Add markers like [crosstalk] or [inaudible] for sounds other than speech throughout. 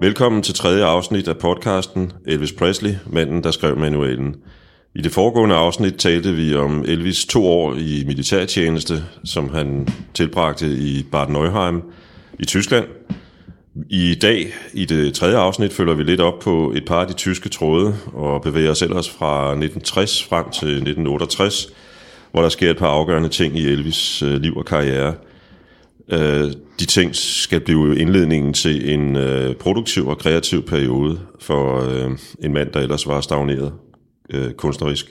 Velkommen til tredje afsnit af podcasten Elvis Presley, manden der skrev manualen. I det foregående afsnit talte vi om Elvis to år i militærtjeneste, som han tilbragte i Bad Neuheim i Tyskland. I dag, i det tredje afsnit, følger vi lidt op på et par af de tyske tråde og bevæger os ellers fra 1960 frem til 1968, hvor der sker et par afgørende ting i Elvis liv og karriere. Øh, de ting skal blive indledningen til en øh, produktiv og kreativ periode for en mand, der ellers var stagneret kunstnerisk.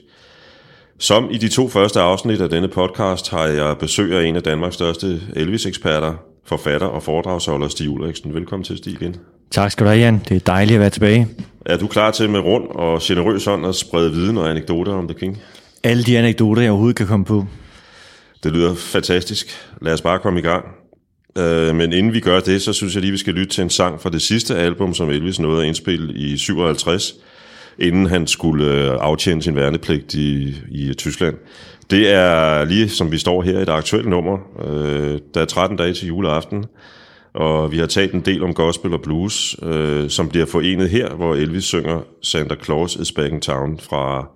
Som i de to første afsnit af denne podcast har jeg besøg af en af Danmarks største Elvis-eksperter, forfatter og foredragsholder Stig Ulriksen. Velkommen til, Stig, igen. Tak skal du have, Jan. Det er dejligt at være tilbage. Er du klar til med rund og generøs hånd at sprede viden og anekdoter om The King? Alle de anekdoter, jeg overhovedet kan komme på. Det lyder fantastisk. Lad os bare komme i gang. Øh, men inden vi gør det, så synes jeg lige, vi skal lytte til en sang fra det sidste album, som Elvis nåede at indspille i 57, inden han skulle øh, aftjene sin værnepligt i, i Tyskland. Det er lige som vi står her i et aktuelt nummer. Øh, der er 13 dage til juleaften, og vi har talt en del om gospel og blues, øh, som bliver forenet her, hvor Elvis synger Santa Claus is Back in Town fra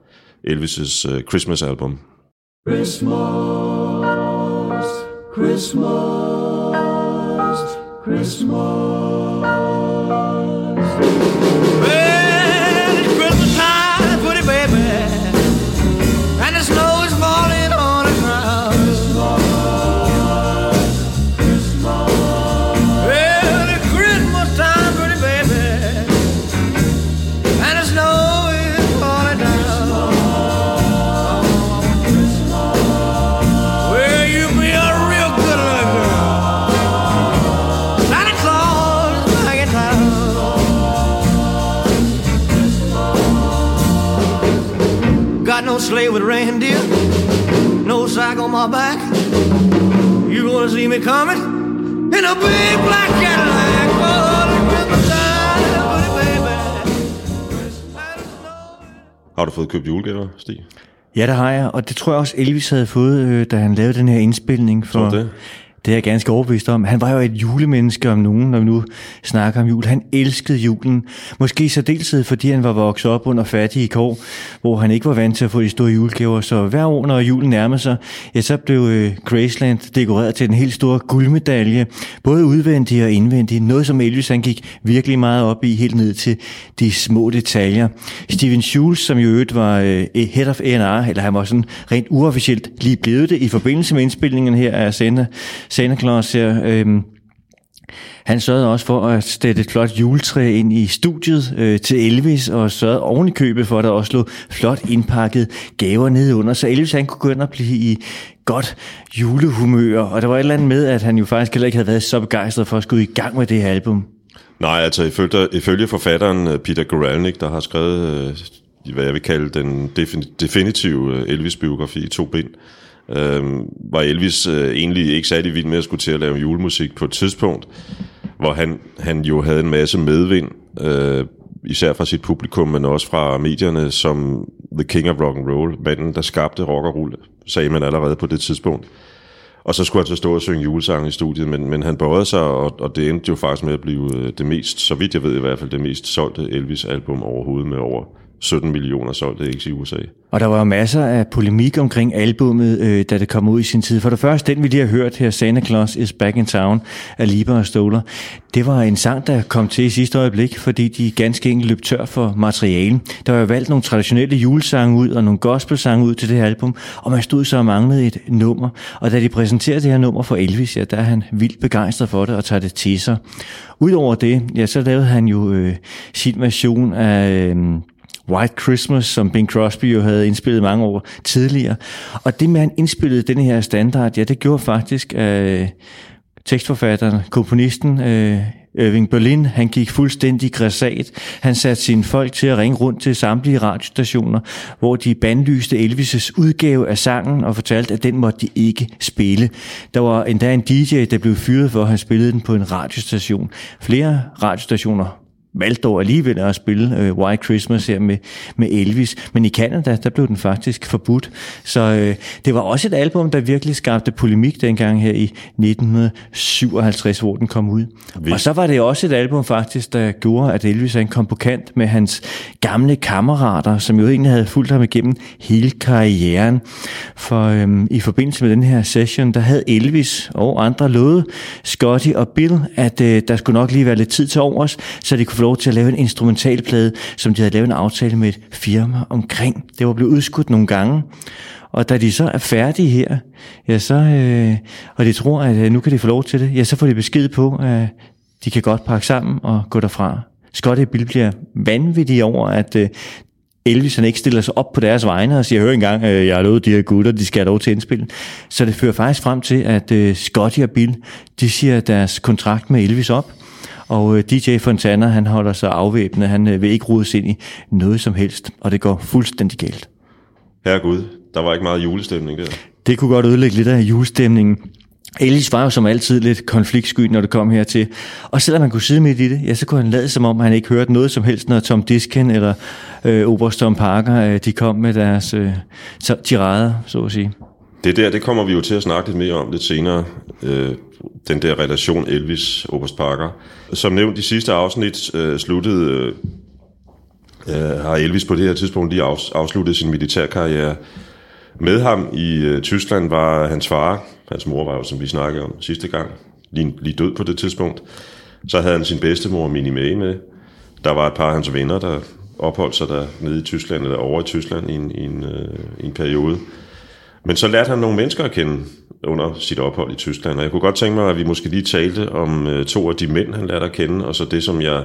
Elvis' øh, Christmas album. Christmas, Christmas, Christmas. sleigh my back. You gonna see me coming in a big black Cadillac. Har du fået købt julegaver, Stig? Ja, det har jeg, og det tror jeg også Elvis havde fået, øh, da han lavede den her indspilning. For, det? Det er jeg ganske overbevist om. Han var jo et julemenneske om nogen, når vi nu snakker om jul. Han elskede julen. Måske så deltid, fordi han var vokset op under fattige kår, hvor han ikke var vant til at få de store julegaver. Så hver år, når julen nærmede sig, ja, så blev øh, Graceland dekoreret til en helt stor guldmedalje. Både udvendig og indvendig. Noget, som Elvis han gik virkelig meget op i, helt ned til de små detaljer. Steven Schulz, som jo øvrigt var øh, head of A&R, eller han var sådan rent uofficielt lige blevet det i forbindelse med indspillingen her af Sender, Santa Claus her, øhm, han sørgede også for at sætte et flot juletræ ind i studiet øh, til Elvis, og sørgede oven i købet for, at der også lå flot indpakket gaver nede under, så Elvis han kunne gå ind og blive i godt julehumør. Og der var et eller andet med, at han jo faktisk heller ikke havde været så begejstret for at skulle i gang med det her album. Nej, altså ifølge, ifølge forfatteren øh, Peter Guralnick, der har skrevet, øh, hvad jeg vil kalde den definitive øh, Elvis-biografi i to bind, øh, Øhm, var Elvis øh, egentlig ikke særlig vild med at skulle til at lave julemusik på et tidspunkt, hvor han, han jo havde en masse medvind, øh, især fra sit publikum, men også fra medierne, som The King of Rock and Roll, manden, der skabte rock og roll, sagde man allerede på det tidspunkt. Og så skulle han så stå og synge julesange i studiet, men, men han bøjede sig, og, og det endte jo faktisk med at blive øh, det mest, så vidt jeg ved i hvert fald, det mest solgte Elvis-album overhovedet med over 17 millioner solgte ikke i USA. Og der var masser af polemik omkring albummet, øh, da det kom ud i sin tid. For det første, den vi lige har hørt her, Santa Claus is Back in Town af Lieber og Stoller, det var en sang, der kom til i sidste øjeblik, fordi de ganske enkelt løb tør for materiale. Der var jo valgt nogle traditionelle julesange ud og nogle gospelsange ud til det her album, og man stod så og manglede et nummer. Og da de præsenterede det her nummer for Elvis, ja, der er han vildt begejstret for det og tager det til sig. Udover det, ja, så lavede han jo øh, sin version af... Øh, White Christmas, som Bing Crosby jo havde indspillet mange år tidligere. Og det med, at han indspillede den her standard, ja, det gjorde faktisk øh, tekstforfatteren, komponisten øh, Irving Berlin, han gik fuldstændig græsat. Han satte sine folk til at ringe rundt til samtlige radiostationer, hvor de bandlyste Elvis' udgave af sangen og fortalte, at den måtte de ikke spille. Der var endda en DJ, der blev fyret for, at han spillede den på en radiostation. Flere radiostationer valgte dog alligevel at spille øh, White Christmas her med, med Elvis. Men i Canada, der blev den faktisk forbudt. Så øh, det var også et album, der virkelig skabte polemik dengang her i 1957, hvor den kom ud. Vildt. Og så var det også et album faktisk, der gjorde, at Elvis han kom på kant med hans gamle kammerater, som jo egentlig havde fulgt ham igennem hele karrieren. For øhm, i forbindelse med den her session, der havde Elvis og andre lovet Scotty og Bill, at øh, der skulle nok lige være lidt tid til overs, så de kunne få lov til at lave en instrumentalplade, som de havde lavet en aftale med et firma omkring. Det var blevet udskudt nogle gange. Og da de så er færdige her, ja, så, øh, og de tror, at øh, nu kan de få lov til det, ja, så får de besked på, at de kan godt pakke sammen og gå derfra. Scotty Bill bliver vanvittig over, at øh, Elvis han ikke stiller sig op på deres vegne og siger, hør engang, øh, jeg har lovet de her gutter, de skal have lov til indspil. Så det fører faktisk frem til, at øh, Scotty og Bill, de siger deres kontrakt med Elvis op, og øh, DJ Fontana, han holder sig afvæbnet, han øh, vil ikke rudes ind i noget som helst, og det går fuldstændig galt. Herregud, der var ikke meget julestemning der. Det kunne godt ødelægge lidt af julestemningen. Elvis var jo som altid lidt konfliktsky, når det kom hertil. Og selvom man kunne sidde midt i det, ja, så kunne han lade som om, han ikke hørte noget som helst, når Tom Diskin eller øh, Oberst Tom Parker, øh, de kom med deres øh, tirader, så at sige. Det der, det kommer vi jo til at snakke lidt mere om lidt senere. Øh, den der relation Elvis Oberst Parker. Som nævnt i sidste afsnit øh, sluttede øh, øh, har Elvis på det her tidspunkt lige afsluttet sin militærkarriere. Med ham i øh, Tyskland var hans far, hans mor var jo, som vi snakkede om sidste gang, lige, lige død på det tidspunkt. Så havde han sin bedstemor Minnie May med. Der var et par af hans venner, der opholdt sig der nede i Tyskland, eller over i Tyskland i en, i en, øh, i en periode. Men så lærte han nogle mennesker at kende under sit ophold i Tyskland, og jeg kunne godt tænke mig, at vi måske lige talte om øh, to af de mænd, han lærte at kende, og så det, som jeg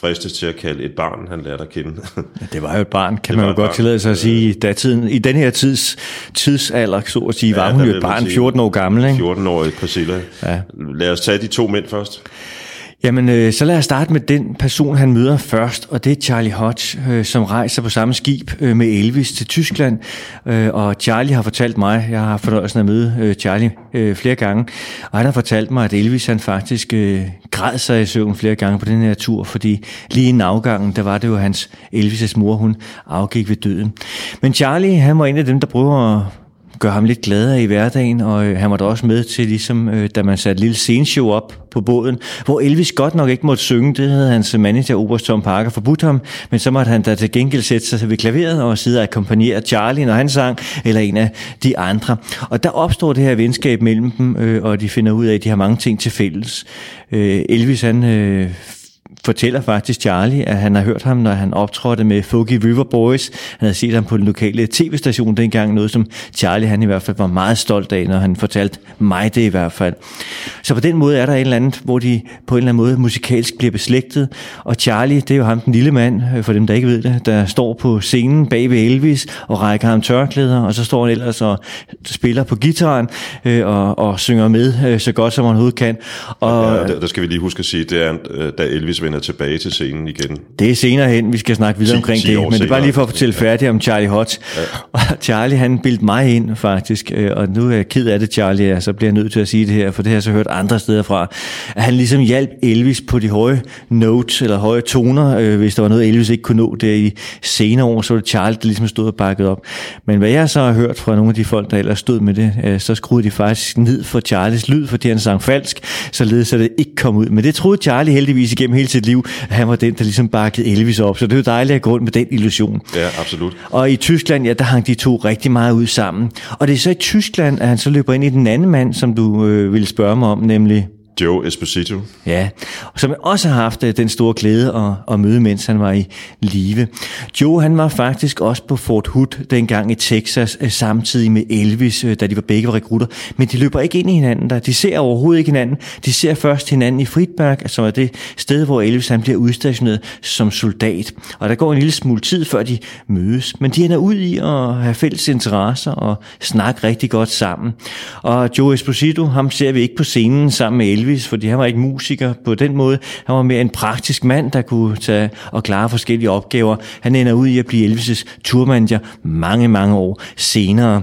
fristes til at kalde et barn, han lærte at kende. ja, det var jo et barn, kan det man jo godt tillade sig at sige. Da tiden, I den her tids, tidsalder, så at sige, ja, var hun jo et barn, 14 år gammel. Ikke? 14-årig Priscilla. Ja. Lad os tage de to mænd først. Jamen, øh, så lad os starte med den person, han møder først, og det er Charlie Hodge, øh, som rejser på samme skib øh, med Elvis til Tyskland. Øh, og Charlie har fortalt mig, jeg har fornøjelsen at møde øh, Charlie øh, flere gange, og han har fortalt mig, at Elvis han faktisk øh, græd sig i søvn flere gange på den her tur, fordi lige inden afgangen, der var det jo hans Elvis' mor, hun afgik ved døden. Men Charlie, han var en af dem, der prøver at gøre ham lidt gladere i hverdagen, og øh, han var da også med til, ligesom, øh, da man satte et lille sceneshow op på båden, hvor Elvis godt nok ikke måtte synge, det havde hans manager, Oberst Tom Parker, forbudt ham, men så måtte han da til gengæld sætte sig ved klaveret og sidde og akkompagnere Charlie, når han sang, eller en af de andre. Og der opstår det her venskab mellem dem, øh, og de finder ud af, at de har mange ting til fælles. Øh, Elvis, han øh, fortæller faktisk Charlie, at han har hørt ham, når han optrådte med Foggy River Boys. Han havde set ham på den lokale tv-station dengang, noget som Charlie han i hvert fald var meget stolt af, når han fortalte mig det i hvert fald. Så på den måde er der et eller andet, hvor de på en eller anden måde musikalsk bliver beslægtet. Og Charlie, det er jo ham, den lille mand, øh, for dem der ikke ved det, der står på scenen bag ved Elvis og rækker ham tørklæder, og så står han ellers og spiller på gitaren øh, og, og synger med øh, så godt som han overhovedet kan. Og, ja, der, der skal vi lige huske at sige, det er, øh, da Elvis vender tilbage til scenen igen. Det er senere hen, vi skal snakke videre 10, omkring 10 det, men det er bare lige for at fortælle færdigt om Charlie Hodge. Ja. [laughs] Og Charlie, han bildte mig ind faktisk, øh, og nu er jeg ked af det, Charlie, så bliver jeg nødt til at sige det her, for det har jeg så hørt andre steder fra, at han ligesom hjalp Elvis på de høje notes, eller høje toner, øh, hvis der var noget, Elvis ikke kunne nå der i senere år, så var det Charlie, der ligesom stod og bakket op. Men hvad jeg så har hørt fra nogle af de folk, der ellers stod med det, øh, så skruede de faktisk ned for Charlies lyd, fordi han sang falsk, således at det ikke kom ud. Men det troede Charlie heldigvis igennem hele sit liv, at han var den, der ligesom bakkede Elvis op. Så det er jo dejligt at gå rundt med den illusion. Ja, absolut. Og i Tyskland, ja, der hang de to rigtig meget ud sammen. Og det er så i Tyskland, at han så løber ind i den anden mand, som du øh, ville spørge mig om, nemlig Joe Esposito. Ja, som også har haft øh, den store glæde at, at møde, mens han var i live. Joe, han var faktisk også på Fort Hood dengang i Texas, øh, samtidig med Elvis, øh, da de var begge rekrutter. Men de løber ikke ind i hinanden der. De ser overhovedet ikke hinanden. De ser først hinanden i Friedberg, som er det sted, hvor Elvis han bliver udstationeret som soldat. Og der går en lille smule tid, før de mødes. Men de ender ud i at have fælles interesser og snakke rigtig godt sammen. Og Joe Esposito, ham ser vi ikke på scenen sammen med Elvis, Elvis, fordi han var ikke musiker på den måde. Han var mere en praktisk mand, der kunne tage og klare forskellige opgaver. Han ender ud i at blive Elvis' turmanager mange, mange år senere.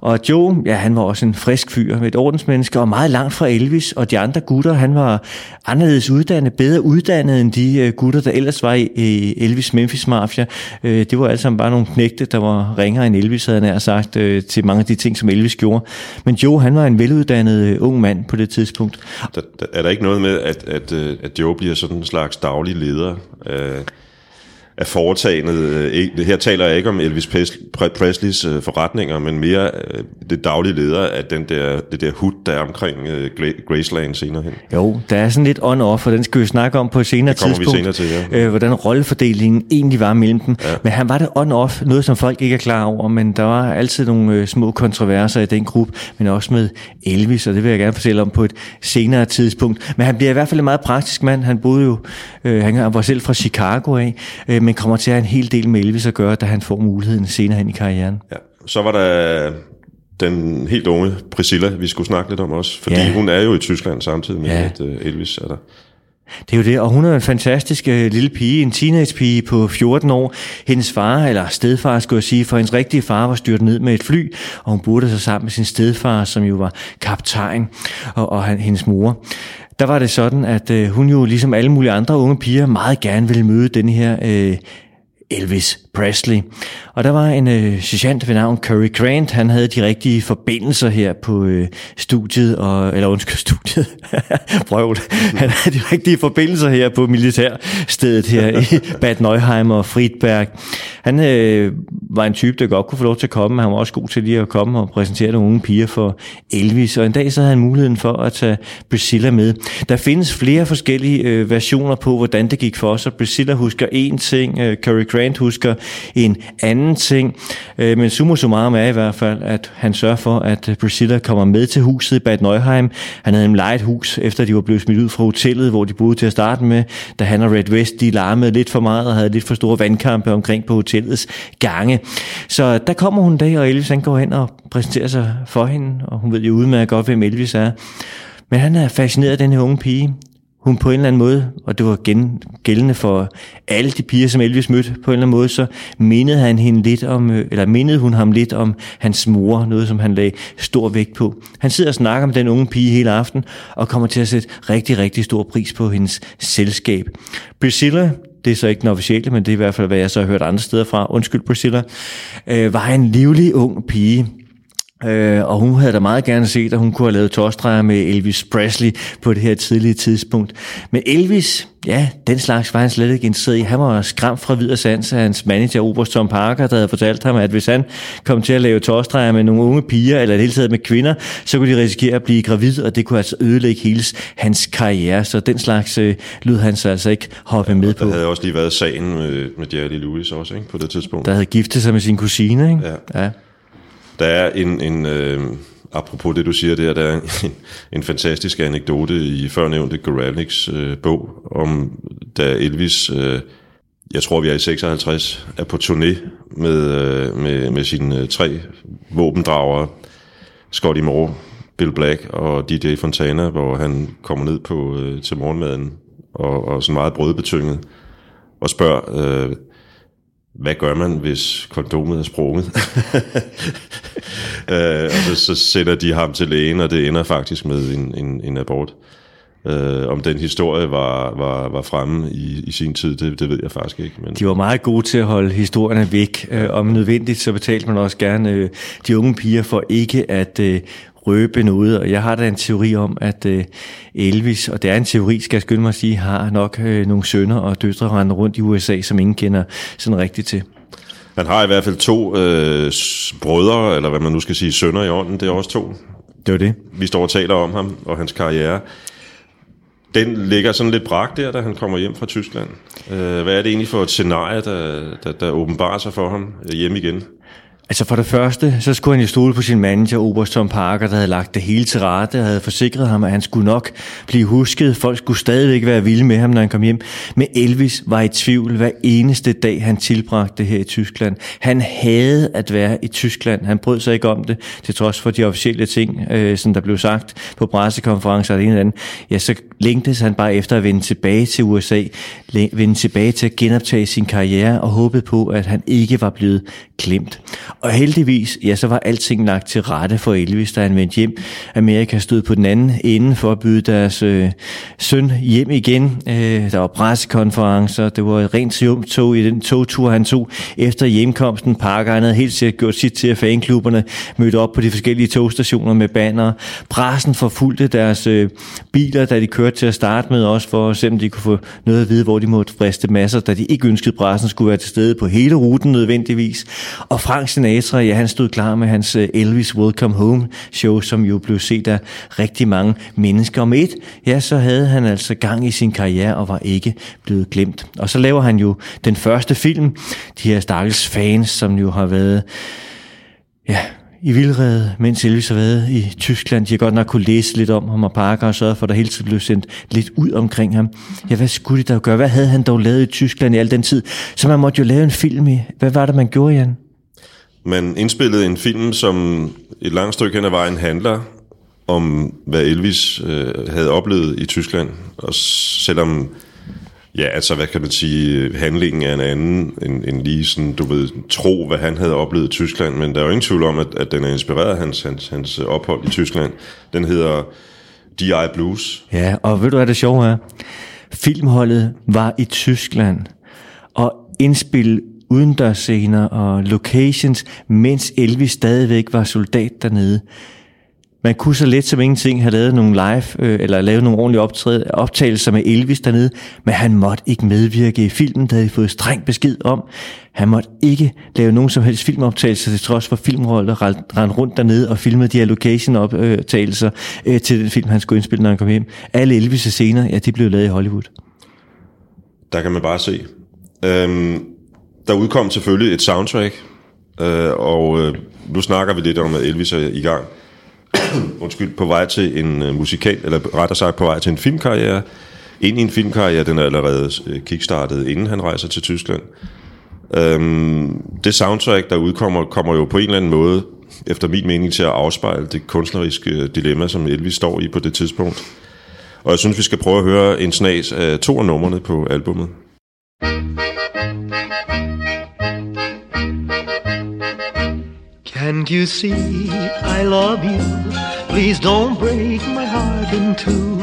Og Joe, ja, han var også en frisk fyr, et ordensmenneske, og meget langt fra Elvis og de andre gutter. Han var anderledes uddannet, bedre uddannet end de øh, gutter, der ellers var i Elvis Memphis Mafia. Øh, det var altså bare nogle knægte, der var ringere end Elvis, havde han sagt, øh, til mange af de ting, som Elvis gjorde. Men Joe, han var en veluddannet ung mand på det tidspunkt. Der, der, er der ikke noget med, at, at, at Joe bliver sådan en slags daglig leder? Øh af foretagendet. Øh, her taler jeg ikke om Elvis Presleys øh, forretninger, men mere øh, det daglige leder af den der, det der hud, der er omkring Graceland senere hen. Jo, der er sådan lidt on-off, og den skal vi snakke om på et senere tidspunkt. Vi senere til, ja. Hvordan rollefordelingen egentlig var mellem dem. Ja. Men han var det on-off, noget som folk ikke er klar over, men der var altid nogle små kontroverser i den gruppe, men også med Elvis, og det vil jeg gerne fortælle om på et senere tidspunkt. Men han bliver i hvert fald en meget praktisk mand. Han boede jo, øh, han var selv fra Chicago af, øh, men kommer til at have en hel del med Elvis at gøre, da han får muligheden senere hen i karrieren. Ja. Så var der den helt unge Priscilla, vi skulle snakke lidt om også, fordi ja. hun er jo i Tyskland samtidig med, ja. at øh, Elvis er der. Det er jo det, og hun er en fantastisk øh, lille pige, en teenagepige på 14 år. Hendes far, eller stedfar skulle jeg sige, for hendes rigtige far var styrt ned med et fly, og hun boede sig sammen med sin stedfar, som jo var kaptajn, og, og han, hendes mor der var det sådan, at øh, hun jo ligesom alle mulige andre unge piger meget gerne ville møde den her øh, Elvis Presley. Og der var en øh, sergeant ved navn Curry Grant, han havde de rigtige forbindelser her på øh, studiet, og, eller undskyld, [laughs] studiet, prøv Han havde de rigtige forbindelser her på militærstedet her i Bad Neuheim og Friedberg. Han øh, var en type, der godt kunne få lov til at komme, han var også god til lige at komme og præsentere nogle unge piger for Elvis, og en dag så havde han muligheden for at tage Priscilla med. Der findes flere forskellige øh, versioner på, hvordan det gik for sig. Priscilla husker en ting, øh, Curry Grant husker en anden ting. Øh, men summa summarum er i hvert fald, at han sørger for, at øh, Priscilla kommer med til huset i Bad Neuheim. Han havde en lejet hus, efter de var blevet smidt ud fra hotellet, hvor de boede til at starte med. Da han og Red West, de larmede lidt for meget og havde lidt for store vandkampe omkring på hotellets gange. Så der kommer hun en dag, og Elvis han går hen og præsenterer sig for hende, og hun ved jo udmærket godt, hvem Elvis er. Men han er fascineret af den her unge pige hun på en eller anden måde, og det var gen, gældende for alle de piger, som Elvis mødte på en eller anden måde, så mindede han hende lidt om, øh, eller mindede hun ham lidt om hans mor, noget som han lagde stor vægt på. Han sidder og snakker med den unge pige hele aften, og kommer til at sætte rigtig, rigtig stor pris på hendes selskab. Priscilla, det er så ikke den officielle, men det er i hvert fald, hvad jeg så har hørt andre steder fra, undskyld Priscilla, øh, var en livlig ung pige, Øh, og hun havde da meget gerne set, at hun kunne have lavet tårstreger med Elvis Presley på det her tidlige tidspunkt. Men Elvis, ja, den slags var han slet ikke interesseret i. Han var skræmt fra videre sans af hans manager, Oberst Tom Parker, der havde fortalt ham, at hvis han kom til at lave tårstreger med nogle unge piger, eller det hele taget med kvinder, så kunne de risikere at blive gravid, og det kunne altså ødelægge hele hans karriere. Så den slags øh, lyd han så altså ikke hoppe ja, med på. Der havde også lige været sagen med, med Jerry Lewis også, ikke, på det tidspunkt. Der havde giftet sig med sin kusine, ikke? Ja. ja. Der er en, en øh, apropos det du siger der, der er en, en fantastisk anekdote i førnævnte Goralniks øh, bog, om da Elvis, øh, jeg tror vi er i 56, er på turné med, øh, med, med sine øh, tre våbendragere, Scotty Moore, Bill Black og DJ Fontana, hvor han kommer ned på øh, til morgenmaden og, og sådan meget brødbetynget og spørger, øh, hvad gør man, hvis kondomet er sprunget? [laughs] øh, og så, så sætter de ham til lægen, og det ender faktisk med en, en, en abort. Øh, om den historie var, var, var fremme i, i sin tid, det, det ved jeg faktisk ikke. Men... De var meget gode til at holde historierne væk. Øh, om nødvendigt, så betalte man også gerne øh, de unge piger for ikke at øh, røbe noget, og jeg har da en teori om, at øh, Elvis, og det er en teori, skal jeg skynde mig at sige, har nok øh, nogle sønner og døtre rendende rundt i USA, som ingen kender sådan rigtigt til. Han har i hvert fald to øh, brødre, eller hvad man nu skal sige, sønner i ånden, det er også to. Det var det. Vi står og taler om ham og hans karriere. Den ligger sådan lidt brak der, da han kommer hjem fra Tyskland. Øh, hvad er det egentlig for et scenarie, der, der, der åbenbarer sig for ham hjem igen? Altså for det første, så skulle han jo stole på sin manager, Oberst Tom Parker, der havde lagt det hele til rette og havde forsikret ham, at han skulle nok blive husket. Folk skulle stadigvæk være vilde med ham, når han kom hjem. Men Elvis var i tvivl hver eneste dag, han tilbragte her i Tyskland. Han havde at være i Tyskland. Han brød sig ikke om det, til trods for de officielle ting, øh, som der blev sagt på pressekonferencer og det ene eller andet. Ja, så længtes han bare efter at vende tilbage til USA, vende tilbage til at genoptage sin karriere og håbede på, at han ikke var blevet glemt. Og heldigvis, ja, så var alting lagt til rette for Elvis, da han vendte hjem. Amerika stod på den anden ende for at byde deres øh, søn hjem igen. Øh, der var pressekonferencer, det var et rent triumftog i den togtur, han tog efter hjemkomsten. Parker, han havde helt sikkert gjort sit til, at fanklubberne mødte op på de forskellige togstationer med banner. Pressen forfulgte deres øh, biler, da de kørte til at starte med, også for at se, om de kunne få noget at vide, hvor de måtte friste masser, da de ikke ønskede, at pressen skulle være til stede på hele ruten nødvendigvis. Og Frank Sinatra, ja, han stod klar med hans øh, Elvis Welcome Home show, som jo blev set af rigtig mange mennesker. Om et, ja, så havde han altså gang i sin karriere og var ikke blevet glemt. Og så laver han jo den første film, de her stakkels fans, som jo har været ja, i vildrede, mens Elvis har været i Tyskland. De har godt nok kunne læse lidt om ham, og Parker og sørget for, at der hele tiden blev sendt lidt ud omkring ham. Ja, hvad skulle de da gøre? Hvad havde han dog lavet i Tyskland i al den tid? Så man måtte jo lave en film i. Hvad var det, man gjorde, Jan? Man indspillede en film, som et langt stykke hen ad vejen handler om, hvad Elvis øh, havde oplevet i Tyskland. Og selvom Ja, altså hvad kan man sige, handlingen er en anden, end, end lige sådan, du ved, tro, hvad han havde oplevet i Tyskland, men der er jo ingen tvivl om, at, at den er inspireret af hans, hans, hans ophold i Tyskland. Den hedder D.I. Blues. Ja, og ved du hvad det sjove er? Filmholdet var i Tyskland, og indspil udendørsscener og locations, mens Elvis stadigvæk var soldat dernede. Man kunne så let som ingenting have lavet nogle live, øh, eller lavet nogle ordentlige optræd, optagelser med Elvis dernede, men han måtte ikke medvirke i filmen, der havde fået streng besked om. Han måtte ikke lave nogen som helst filmoptagelser, til trods for filmroller, rendte rundt dernede og filmede de her location-optagelser øh, til den film, han skulle indspille, når han kom hjem. Alle Elvis' scener, ja, de blev lavet i Hollywood. Der kan man bare se. Øhm, der udkom selvfølgelig et soundtrack, øh, og øh, nu snakker vi lidt om, at Elvis er i gang [coughs] undskyld, på vej til en øh, musikal, eller rettere sagt på vej til en filmkarriere. Ind i en filmkarriere, den er allerede øh, kickstartet, inden han rejser til Tyskland. Øhm, det soundtrack, der udkommer, kommer jo på en eller anden måde, efter min mening, til at afspejle det kunstneriske øh, dilemma, som Elvis står i på det tidspunkt. Og jeg synes, vi skal prøve at høre en snas af to af numrene på albummet. Can't you see I love you? Please don't break my heart in two.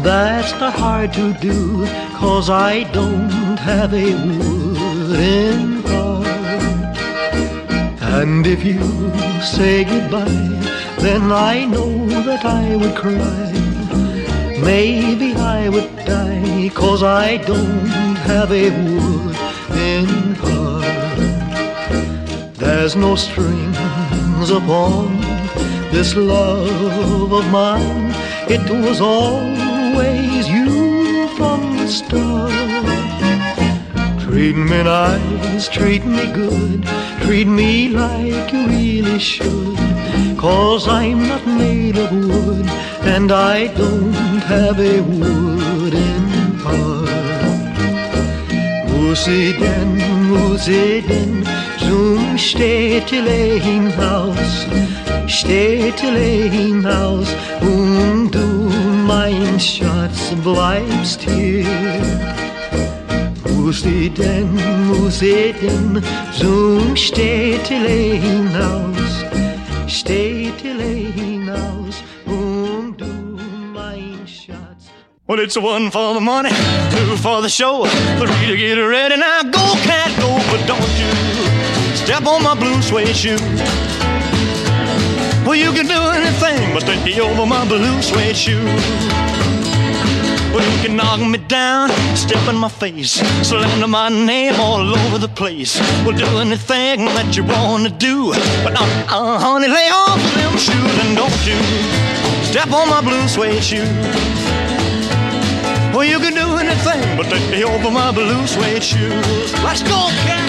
That's not hard to do, cause I don't have a wooden heart. And if you say goodbye, then I know that I would cry. Maybe I would die, cause I don't have a wooden there's no strings upon this love of mine. It was always you from the start. Treat me nice, treat me good, treat me like you really should. Cause I'm not made of wood, and I don't have a wooden heart. Musi den, musi den, zum Städtelein-Haus, Städtelein-Haus und du, mein Schatz, bleibst hier. Muss ich denn, muss ich denn zum Städtelein-Haus, Städtelein-Haus und du, mein Schatz. Well, it's one for the money, two for the show, three to get ready. Now go, cat, go, but don't you step on my blue suede shoe. Well, you can do anything but stay over my blue suede shoe. Well, you can knock me down, step in my face, slander my name all over the place. We'll do anything that you wanna do, but uh, uh, honey, lay off them shoes and don't you step on my blue suede shoe. Well, you can do anything but take me over my blue suede shoes. Let's go, cat.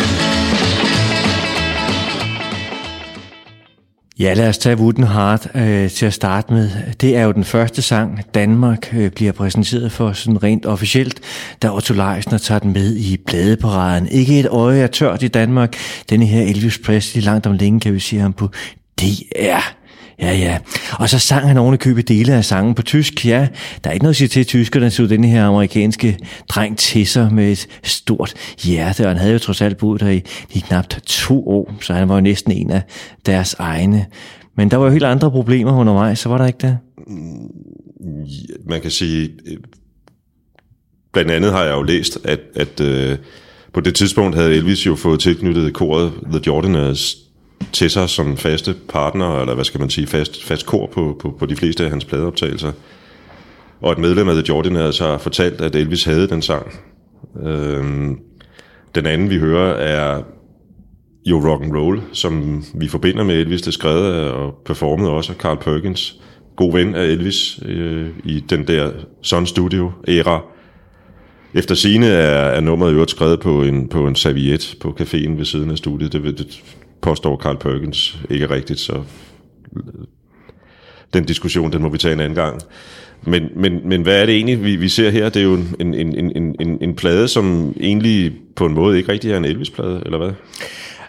Ja, lad os tage Wooden Heart øh, til at starte med. Det er jo den første sang, Danmark øh, bliver præsenteret for sådan rent officielt, da Otto Leisner tager den med i bladeparaden. Ikke et øje er tørt i Danmark. Denne her Elvis Presley, langt om længe kan vi sige ham på DR. Ja, ja. Og så sang han oven købe dele af sangen på tysk. Ja, der er ikke noget at sige til tysker, der så den her amerikanske dreng til sig med et stort hjerte. Og han havde jo trods alt boet der i, i knap to år, så han var jo næsten en af deres egne. Men der var jo helt andre problemer undervejs, så var der ikke det? Mm, man kan sige, blandt andet har jeg jo læst, at, at øh, på det tidspunkt havde Elvis jo fået tilknyttet koret The Jordanaires til sig som faste partner, eller hvad skal man sige, fast, fast kor på, på, på de fleste af hans pladeoptagelser. Og et medlem af The Jordanaires har fortalt, at Elvis havde den sang. Øhm, den anden, vi hører, er jo rock and roll, som vi forbinder med Elvis. Det skrev skrevet og performet også af Carl Perkins, god ven af Elvis øh, i den der Sun Studio-æra. Efter sine er, er nummeret øvrigt skrevet på en, på en serviet på caféen ved siden af studiet. Det, det påstår Carl Perkins ikke rigtigt, så den diskussion, den må vi tage en anden gang. Men, men, men hvad er det egentlig, vi, vi ser her? Det er jo en, en, en, en, en plade, som egentlig på en måde ikke rigtig er en Elvis-plade, eller hvad?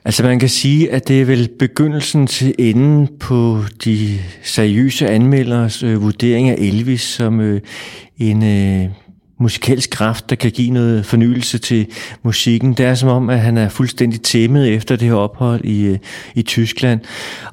Altså man kan sige, at det er vel begyndelsen til enden på de seriøse anmelders øh, vurdering af Elvis som øh, en øh, musikalsk kraft, der kan give noget fornyelse til musikken. Det er som om, at han er fuldstændig tæmmet efter det her ophold i, øh, i Tyskland.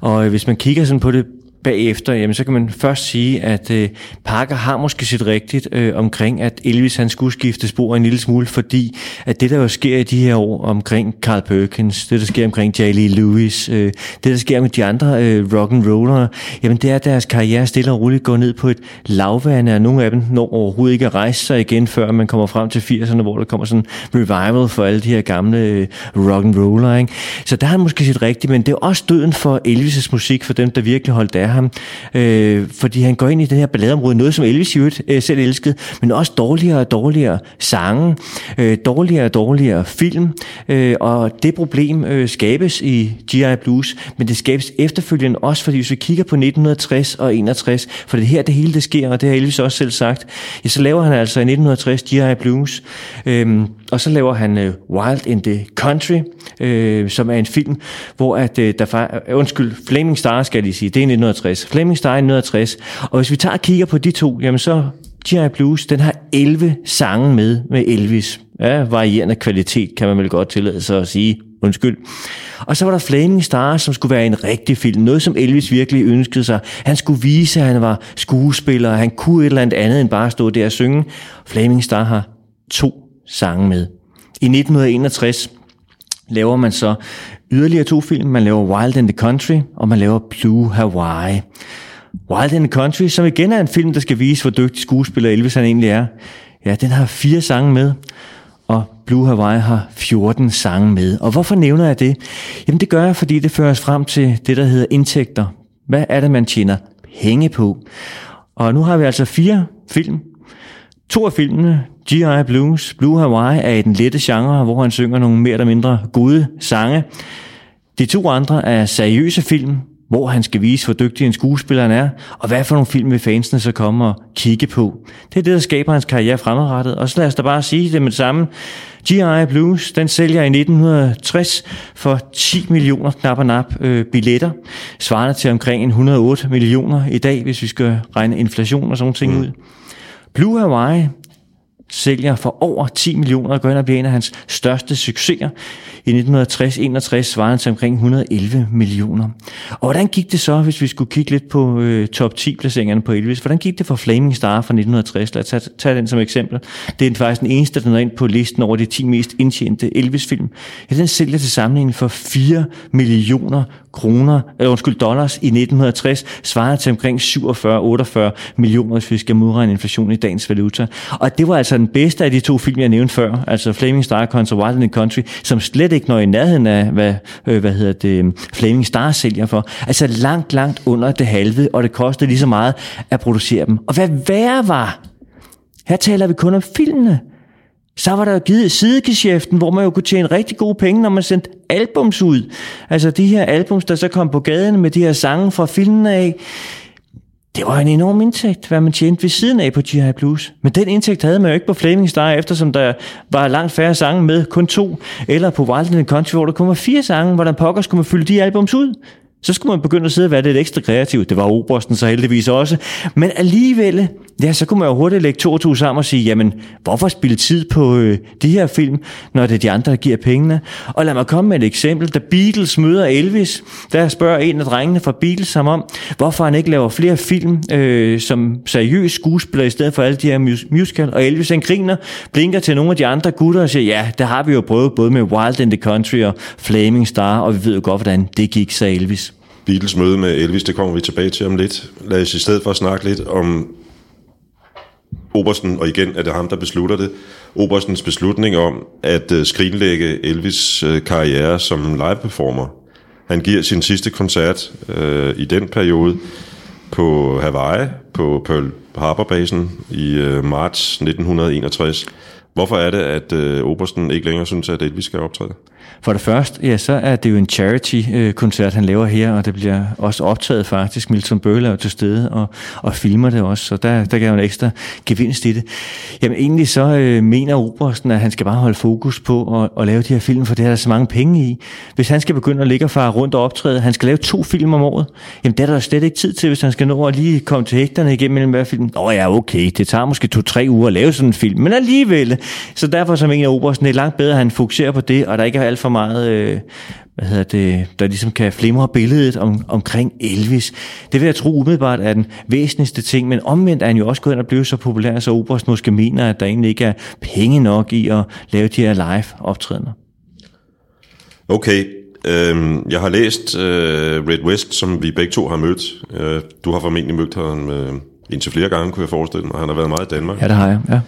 Og øh, hvis man kigger sådan på det bagefter, jamen, så kan man først sige, at øh, Parker har måske sit rigtigt øh, omkring, at Elvis han skulle skifte spor en lille smule, fordi at det, der jo sker i de her år omkring Carl Perkins, det, der sker omkring J. Lee Lewis, øh, det, der sker med de andre øh, rock and rollere, jamen det er, at deres karriere stille og roligt går ned på et lavvande, og nogle af dem når overhovedet ikke at rejse sig igen, før man kommer frem til 80'erne, hvor der kommer sådan en revival for alle de her gamle øh, rock and. Ikke? Så der har han måske sit rigtigt, men det er også døden for Elvis' musik, for dem, der virkelig holdt af ham, øh, fordi han går ind i det her balladeområde, noget som Elvis jo øh, selv elskede, men også dårligere og dårligere sange, øh, dårligere og dårligere film, øh, og det problem øh, skabes i G.I. Blues, men det skabes efterfølgende også, fordi hvis vi kigger på 1960 og 61, for det her det hele det sker, og det har Elvis også selv sagt, ja, så laver han altså i 1960 G.I. Blues, øh, og så laver han øh, Wild in the Country, øh, som er en film, hvor at, øh, der, undskyld, Flaming Star skal jeg lige sige, det er 1960, 69. Flemming Stein 69. Og hvis vi tager og kigger på de to, jamen så G.I. Blues, den har 11 sange med med Elvis. Ja, varierende kvalitet, kan man vel godt tillade sig at sige. Undskyld. Og så var der Flaming Star, som skulle være en rigtig film. Noget, som Elvis virkelig ønskede sig. Han skulle vise, at han var skuespiller, og han kunne et eller andet andet end bare stå der og synge. Flaming Star har to sange med. I 1961 laver man så yderligere to film. Man laver Wild in the Country, og man laver Blue Hawaii. Wild in the Country, som igen er en film, der skal vise, hvor dygtig skuespiller Elvis han egentlig er. Ja, den har fire sange med, og Blue Hawaii har 14 sange med. Og hvorfor nævner jeg det? Jamen det gør jeg, fordi det fører os frem til det, der hedder indtægter. Hvad er det, man tjener penge på? Og nu har vi altså fire film. To af filmene, G.I. Blues, Blue Hawaii, er i den lette genre, hvor han synger nogle mere eller mindre gode sange. De to andre er seriøse film, hvor han skal vise, hvor dygtig en skuespiller han er, og hvad for nogle film vil fansene så komme og kigge på. Det er det, der skaber hans karriere fremadrettet. Og så lad os da bare sige det med det samme. G.I. Blues, den sælger i 1960 for 10 millioner knap og nap øh, billetter, svarende til omkring 108 millioner i dag, hvis vi skal regne inflation og sådan ting mm. ud. Blue Hawaii sælger for over 10 millioner og går ind og bliver en af hans største succeser. I 1960-61 svarede han til omkring 111 millioner. Og hvordan gik det så, hvis vi skulle kigge lidt på øh, top 10 placeringerne på Elvis? Hvordan gik det for Flaming Star fra 1960? Lad os tage, tage den som eksempel. Det er faktisk den eneste, der er ind på listen over de 10 mest indtjente Elvis-film. Ja, den sælger til sammenligning for 4 millioner kroner, eller undskyld, dollars i 1960, svarede til omkring 47-48 millioner, hvis vi skal modregne inflation i dagens valuta. Og det var altså Altså den bedste af de to film, jeg nævnte før, altså Flaming Star kontra Wild in the Country, som slet ikke når i nærheden af, hvad, øh, hvad hedder det, Flaming Star sælger for. Altså langt, langt under det halve, og det kostede lige så meget at producere dem. Og hvad værre var, her taler vi kun om filmene så var der jo givet sidegeschæften, hvor man jo kunne tjene rigtig gode penge, når man sendte albums ud. Altså de her albums, der så kom på gaden med de her sange fra filmene af, det var en enorm indtægt, hvad man tjente ved siden af på G.I. Blues. Men den indtægt havde man jo ikke på Flaming Star, eftersom der var langt færre sange med, kun to. Eller på Wild in the Country, hvor der kun var fire sange, hvordan pokker skulle man fylde de albums ud? Så skulle man begynde at sidde og være lidt ekstra kreativ. Det var Obersten så heldigvis også. Men alligevel, ja, så kunne man jo hurtigt lægge to og to sammen og sige, jamen, hvorfor spille tid på øh, de her film, når det er de andre, der giver pengene? Og lad mig komme med et eksempel. Da Beatles møder Elvis, der spørger en af drengene fra Beatles ham om, hvorfor han ikke laver flere film øh, som seriøs skuespiller, i stedet for alle de her mus- musical. Og Elvis han griner, blinker til nogle af de andre gutter og siger, ja, det har vi jo prøvet både med Wild in the Country og Flaming Star, og vi ved jo godt, hvordan det gik, sagde Elvis. Beatles møde med Elvis, det kommer vi tilbage til om lidt. Lad os i stedet for snakke lidt om Obersten, og igen er det ham, der beslutter det, Oberstens beslutning om at øh, skrinlægge Elvis' øh, karriere som live-performer. Han giver sin sidste koncert øh, i den periode på Hawaii, på Pearl Harbor-basen i øh, marts 1961. Hvorfor er det, at øh, Obersten ikke længere synes, at Elvis skal optræde? For det første, ja, så er det jo en charity-koncert, han laver her, og det bliver også optaget faktisk. Milton Berle er til stede og, og filmer det også, så der, der gav en ekstra gevinst i det. Jamen egentlig så øh, mener Obersten, at han skal bare holde fokus på at, at lave de her film, for det er der så mange penge i. Hvis han skal begynde at ligge og fare rundt og optræde, han skal lave to film om året, jamen det er der slet ikke tid til, hvis han skal nå at lige komme til hægterne igennem mellem hver film. Åh ja, okay, det tager måske to-tre uger at lave sådan en film, men alligevel. Så derfor så mener Obersten, det er langt bedre, at han fokuserer på det, og der ikke er alt for meget, øh, hvad hedder det, der ligesom kan flimre billedet om, omkring Elvis. Det vil jeg tro umiddelbart er den væsentligste ting, men omvendt er han jo også gået ind og blevet så populær, så Oberst måske mener, at der egentlig ikke er penge nok i at lave de her live optrædener. Okay, øhm, jeg har læst øh, Red West, som vi begge to har mødt. Øh, du har formentlig mødt ham øh, indtil flere gange, kunne jeg forestille mig. Han har været meget i Danmark. Ja, det har jeg, ja.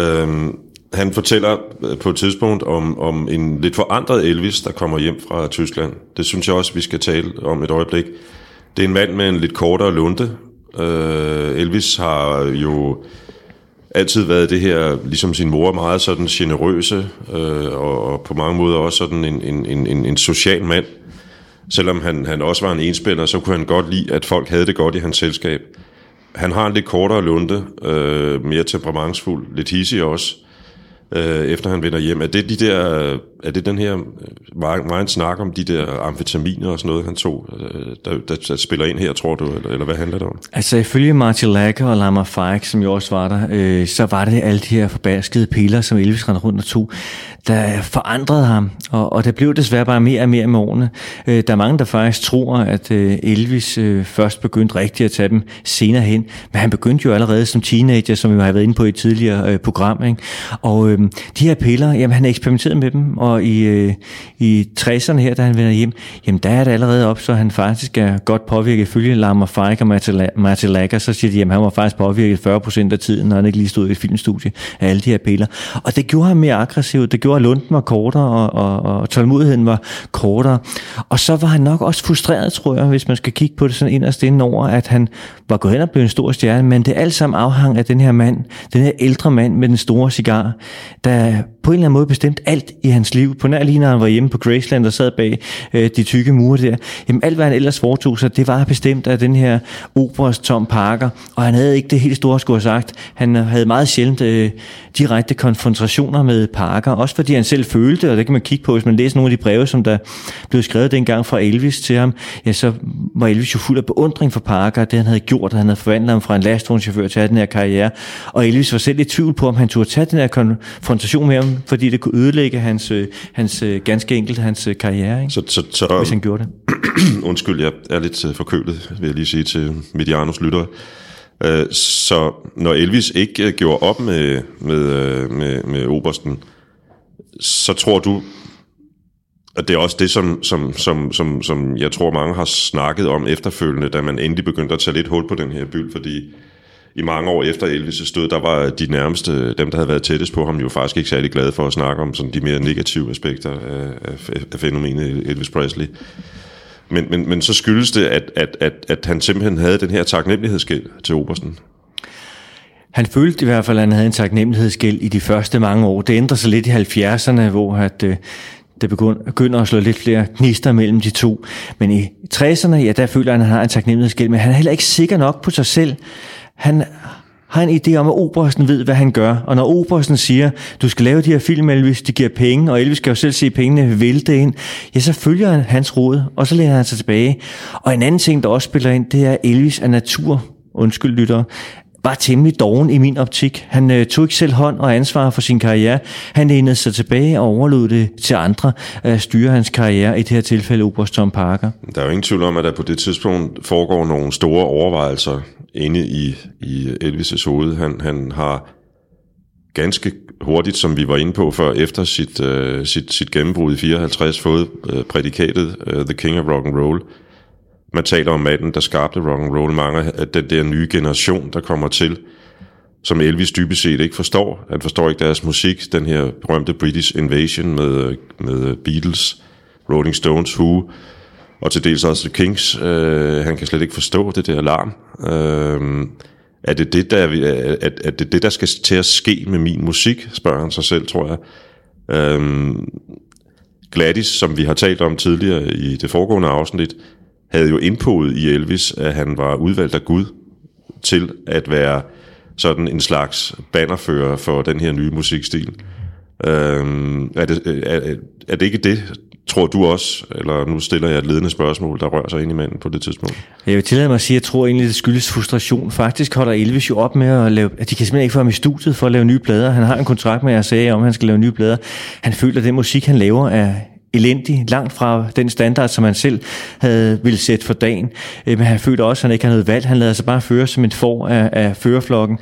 Øhm, han fortæller øh, på et tidspunkt om, om en lidt forandret Elvis, der kommer hjem fra Tyskland. Det synes jeg også, vi skal tale om et øjeblik. Det er en mand med en lidt kortere lunte. Øh, Elvis har jo altid været det her, ligesom sin mor, meget sådan generøse, øh, og, og på mange måder også sådan en, en, en, en social mand. Selvom han, han også var en enspænder, så kunne han godt lide, at folk havde det godt i hans selskab. Han har en lidt kortere lunte, øh, mere temperamentsfuld, lidt hissig også øh, efter han vender hjem. Er det, de der, øh, er det den her øh, meget, meget snak om de der amfetaminer og sådan noget, han tog, øh, der, der, der spiller ind her, tror du, eller, eller hvad handler det om? Altså ifølge Martin Lacker og Lamar Fike, som jo også var der, øh, så var det alle de her forbaskede piller, som Elvis rendte rundt og tog, der forandrede ham, og, og det blev desværre bare mere og mere med årene. Øh, der er mange, der faktisk tror, at øh, Elvis øh, først begyndte rigtigt at tage dem senere hen, men han begyndte jo allerede som teenager, som vi har været inde på i et tidligere øh, program, ikke? og øh, de her piller, jamen han eksperimenterede med dem, og i, øh, i 60'erne her, da han vender hjem, jamen der er det allerede op, så han faktisk er godt påvirket. Ifølge Lamar Fike og Martin Lager, så siger de, jamen han var faktisk påvirket 40% af tiden, når han ikke lige stod i et filmstudie af alle de her piller. Og det gjorde ham mere aggressiv, det gjorde, at lunden var kortere, og, og, og tålmodigheden var kortere. Og så var han nok også frustreret, tror jeg, hvis man skal kigge på det sådan inderst inden over, at han var gået hen og blev en stor stjerne, men det alt sammen afhang af den her mand, den her ældre mand med den store cigar, der på en eller anden måde bestemt alt i hans liv. På nær lige når han var hjemme på Graceland og sad bag øh, de tykke mure der. Jamen alt, hvad han ellers foretog sig, det var bestemt af den her operas Tom Parker. Og han havde ikke det helt store skulle have sagt. Han øh, havde meget sjældent øh, direkte konfrontationer med Parker. Også fordi han selv følte, og det kan man kigge på, hvis man læser nogle af de breve, som der blev skrevet dengang fra Elvis til ham. Ja, så var Elvis jo fuld af beundring for Parker, det han havde gjort, at han havde forvandlet ham fra en lastvognschauffør til at have den her karriere. Og Elvis var selv i tvivl på, om han turde tage den her konfrontation med ham, fordi det kunne ødelægge hans, øh, hans øh, ganske enkelt hans øh, karriere, ikke? Så, så, så, hvis han gjorde det. [clears throat] Undskyld, jeg er lidt forkølet, vil jeg lige sige til Medianos lyttere. Så når Elvis ikke gjorde op med, med, med, med Obersten, så tror du, at det er også det, som, som, som, som, som jeg tror mange har snakket om efterfølgende, da man endelig begyndte at tage lidt hul på den her byld, fordi i mange år efter Elvis' død, der var de nærmeste, dem der havde været tættest på ham, jo faktisk ikke særlig glade for at snakke om sådan de mere negative aspekter af, af, af fænomenet Elvis Presley. Men, men, men så skyldes det, at, at, at, at han simpelthen havde den her taknemmelighedsgæld til Obersten. Han følte i hvert fald, at han havde en taknemmelighedsgæld i de første mange år. Det ændrer sig lidt i 70'erne, hvor at, øh, det begynder at slå lidt flere gnister mellem de to. Men i 60'erne, ja, der føler han, at han har en taknemmelighedsgæld, men han er heller ikke sikker nok på sig selv. Han har en idé om, at Obersten ved, hvad han gør. Og når Obersten siger, du skal lave de her film, Elvis, de giver penge, og Elvis skal jo selv se pengene vælte ind, ja, så følger han hans råd, og så læner han sig tilbage. Og en anden ting, der også spiller ind, det er, at Elvis er natur, undskyld lytter, var temmelig doven i min optik. Han øh, tog ikke selv hånd og ansvar for sin karriere. Han lænede sig tilbage og overlod det til andre at styre hans karriere, i det her tilfælde Oberst Tom Parker. Der er jo ingen tvivl om, at der på det tidspunkt foregår nogle store overvejelser inde i, i Elvis' hoved. Han, han har ganske hurtigt, som vi var inde på før, efter sit, øh, sit, sit gennembrud i 54, fået øh, prædikatet øh, The King of Rock and Roll. Man taler om manden, der skabte rock and roll. Mange af den der nye generation, der kommer til, som Elvis dybest set ikke forstår. Han forstår ikke deres musik. Den her berømte British Invasion med, med Beatles, Rolling Stones, Who, og til dels også Kings. Øh, han kan slet ikke forstå det der alarm. Øh, er det det, der, er, er det det, der skal til at ske med min musik, spørger han sig selv, tror jeg. Øh, Gladys, som vi har talt om tidligere i det foregående afsnit, havde jo indpodet i Elvis, at han var udvalgt af Gud til at være sådan en slags bannerfører for den her nye musikstil. Øhm, er, det, er, er det ikke det, tror du også, eller nu stiller jeg et ledende spørgsmål, der rører sig ind i manden på det tidspunkt? Jeg vil tillade mig at sige, at jeg tror egentlig, det skyldes frustration. Faktisk holder Elvis jo op med at lave, at de kan simpelthen ikke få ham i studiet for at lave nye plader. Han har en kontrakt med sagde om, at han skal lave nye plader. Han føler, at den musik, han laver, er elendig, langt fra den standard, som han selv havde ville sætte for dagen. Øh, men han følte også, at han ikke havde noget valg. Han lader sig bare føre som en for af, af førerflokken.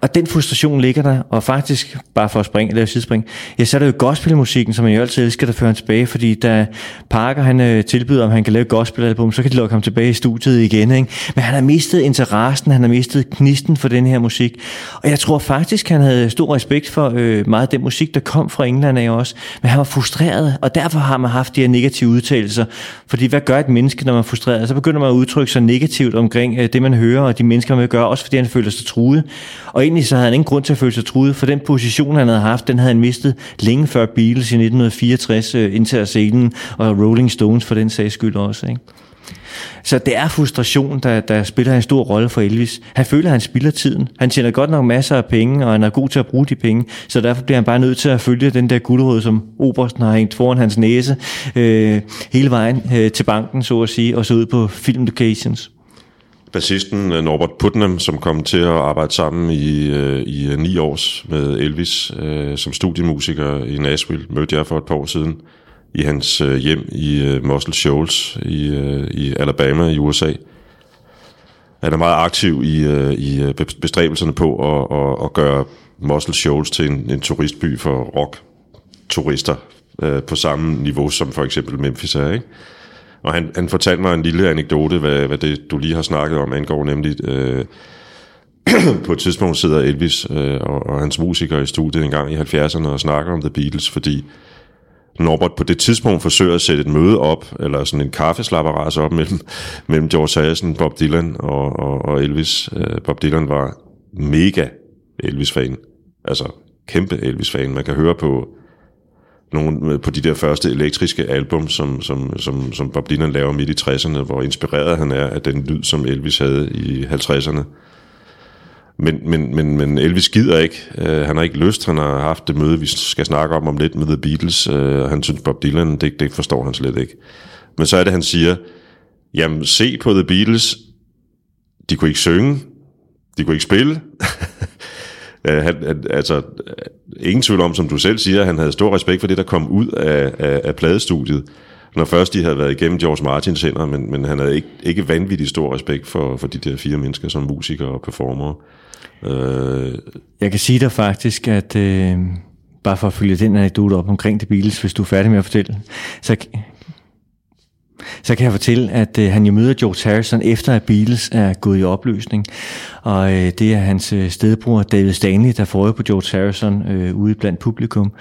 Og den frustration ligger der, og faktisk, bare for at springe, eller sidespring, ja, så er det jo gospelmusikken, som man jo altid elsker, der fører ham tilbage, fordi da Parker han øh, tilbyder, om han kan lave gospelalbum, så kan de lukke ham tilbage i studiet igen, ikke? Men han har mistet interessen, han har mistet knisten for den her musik, og jeg tror faktisk, han havde stor respekt for øh, meget af den musik, der kom fra England af også, men han var frustreret, og derfor har man haft de her negative udtalelser, fordi hvad gør et menneske, når man er frustreret? Så begynder man at udtrykke sig negativt omkring øh, det, man hører, og de mennesker, man vil gøre, også fordi han føler sig truet, og egentlig så havde han ingen grund til at føle sig truet, for den position, han havde haft, den havde han mistet længe før Beatles i 1964 øh, indtager scenen, og Rolling Stones for den sags skyld også. Ikke? Så det er frustration, der, der spiller en stor rolle for Elvis. Han føler, at han spilder tiden. Han tjener godt nok masser af penge, og han er god til at bruge de penge, så derfor bliver han bare nødt til at følge den der guldråd, som Obersten har hængt foran hans næse, øh, hele vejen øh, til banken, så at sige, og så ud på film locations bassisten øh, Norbert Putnam, som kom til at arbejde sammen i, øh, i øh, ni års med Elvis øh, som studiemusiker i Nashville, mødte jeg for et par år siden i hans øh, hjem i øh, Muscle Shoals i, øh, i Alabama i USA. Han er meget aktiv i, øh, i bestræbelserne på at, at, at gøre Muscle Shoals til en, en turistby for rock-turister øh, på samme niveau som for eksempel Memphis er, ikke? Og han, han fortalte mig en lille anekdote, hvad, hvad det du lige har snakket om angår, nemlig øh, [clears throat] på et tidspunkt sidder Elvis øh, og, og hans musikere i studiet en gang i 70'erne og snakker om The Beatles, fordi Norbert på det tidspunkt forsøger at sætte et møde op, eller sådan en kaffeslapperas op mellem, [laughs] mellem George Harrison, Bob Dylan og, og, og Elvis. Øh, Bob Dylan var mega Elvis-fan. Altså kæmpe Elvis-fan. Man kan høre på nogle, øh, på de der første elektriske album, som, som, som, som Bob Dylan laver midt i 60'erne, hvor inspireret han er af den lyd, som Elvis havde i 50'erne. Men, men, men, men Elvis gider ikke. Uh, han har ikke lyst. Han har haft det møde, vi skal snakke om om lidt med The Beatles. Uh, han synes, Bob Dylan, det, det forstår han slet ikke. Men så er det, han siger, jamen se på The Beatles, de kunne ikke synge, de kunne ikke spille. [laughs] øh, han, altså, øh, ingen tvivl om, som du selv siger, han havde stor respekt for det, der kom ud af, af, af pladestudiet, når først de havde været igennem George Martins hænder, men, men han havde ikke, ikke vanvittig stor respekt for, for de der fire mennesker som musikere og performere. Øh. Jeg kan sige dig faktisk, at øh, bare for at følge den anekdote op omkring det Beatles, hvis du er færdig med at fortælle, så så kan jeg fortælle, at øh, han jo møder George Harrison efter at Beatles er gået i opløsning. Og øh, det er hans øh, stedbror David Stanley, der får på George Harrison øh, ude blandt publikum.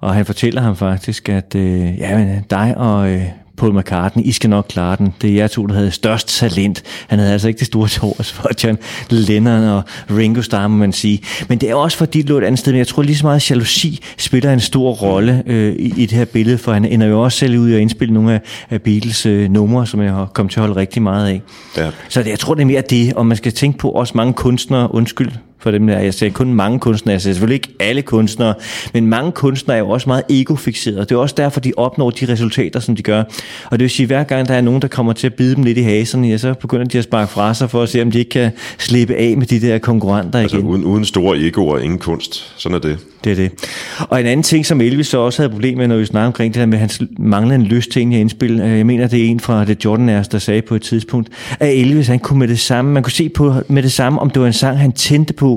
Og han fortæller ham faktisk, at øh, ja, men dig og øh, Paul McCartney, I skal nok klare den. Det er jer to, der havde størst talent. Han havde altså ikke det store tårs for John Lennon og Ringo Starr, må man sige. Men det er også fordi, det lå et andet sted. Men jeg tror lige så meget, jalousi spiller en stor rolle øh, i, i det her billede, for han ender jo også selv ud og indspille nogle af, af Beatles øh, numre, som jeg har kommet til at holde rigtig meget af. Ja. Så det, jeg tror, det er mere det, og man skal tænke på også mange kunstnere, undskyld for dem der. Jeg ser kun mange kunstnere, jeg ser selvfølgelig ikke alle kunstnere, men mange kunstnere er jo også meget egofixerede. Det er også derfor, de opnår de resultater, som de gør. Og det vil sige, at hver gang der er nogen, der kommer til at bide dem lidt i haserne, ja, så begynder de at sparke fra sig for at se, om de ikke kan slippe af med de der konkurrenter altså, igen. Uden, uden store egoer, ingen kunst. Sådan er det. Det er det. Og en anden ting, som Elvis så også havde problemer med, når vi snakker omkring det her med hans manglende lyst til at indspille. Øh, jeg mener, det er en fra The Jordanaires, der sagde på et tidspunkt, at Elvis han kunne med det samme, man kunne se på med det samme, om det var en sang, han tændte på.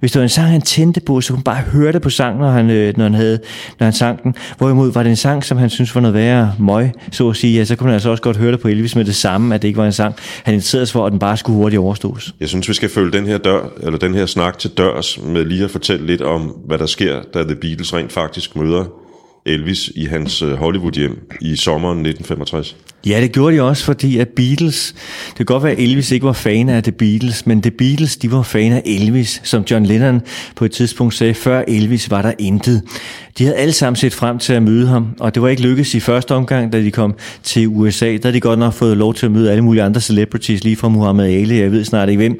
Hvis det var en sang, han tændte på, så kunne man bare høre det på sangen, når han, øh, når han, havde, når han sang den. Hvorimod var det en sang, som han synes var noget værre møg, så at sige, ja, så kunne man altså også godt høre det på Elvis med det samme, at det ikke var en sang, han interesserede sig for, at den bare skulle hurtigt overstås. Jeg synes, vi skal følge den her dør, eller den her snak til dørs, med lige at fortælle lidt om, hvad der sker, da The Beatles rent faktisk møder Elvis i hans øh, Hollywood-hjem i sommeren 1965. Ja, det gjorde de også, fordi at Beatles, det kan godt være, at Elvis ikke var fan af The Beatles, men The Beatles, de var fan af Elvis, som John Lennon på et tidspunkt sagde, før Elvis var der intet. De havde alle sammen set frem til at møde ham, og det var ikke lykkedes i første omgang, da de kom til USA. Der havde de godt nok fået lov til at møde alle mulige andre celebrities, lige fra Muhammad Ali, jeg ved snart ikke hvem.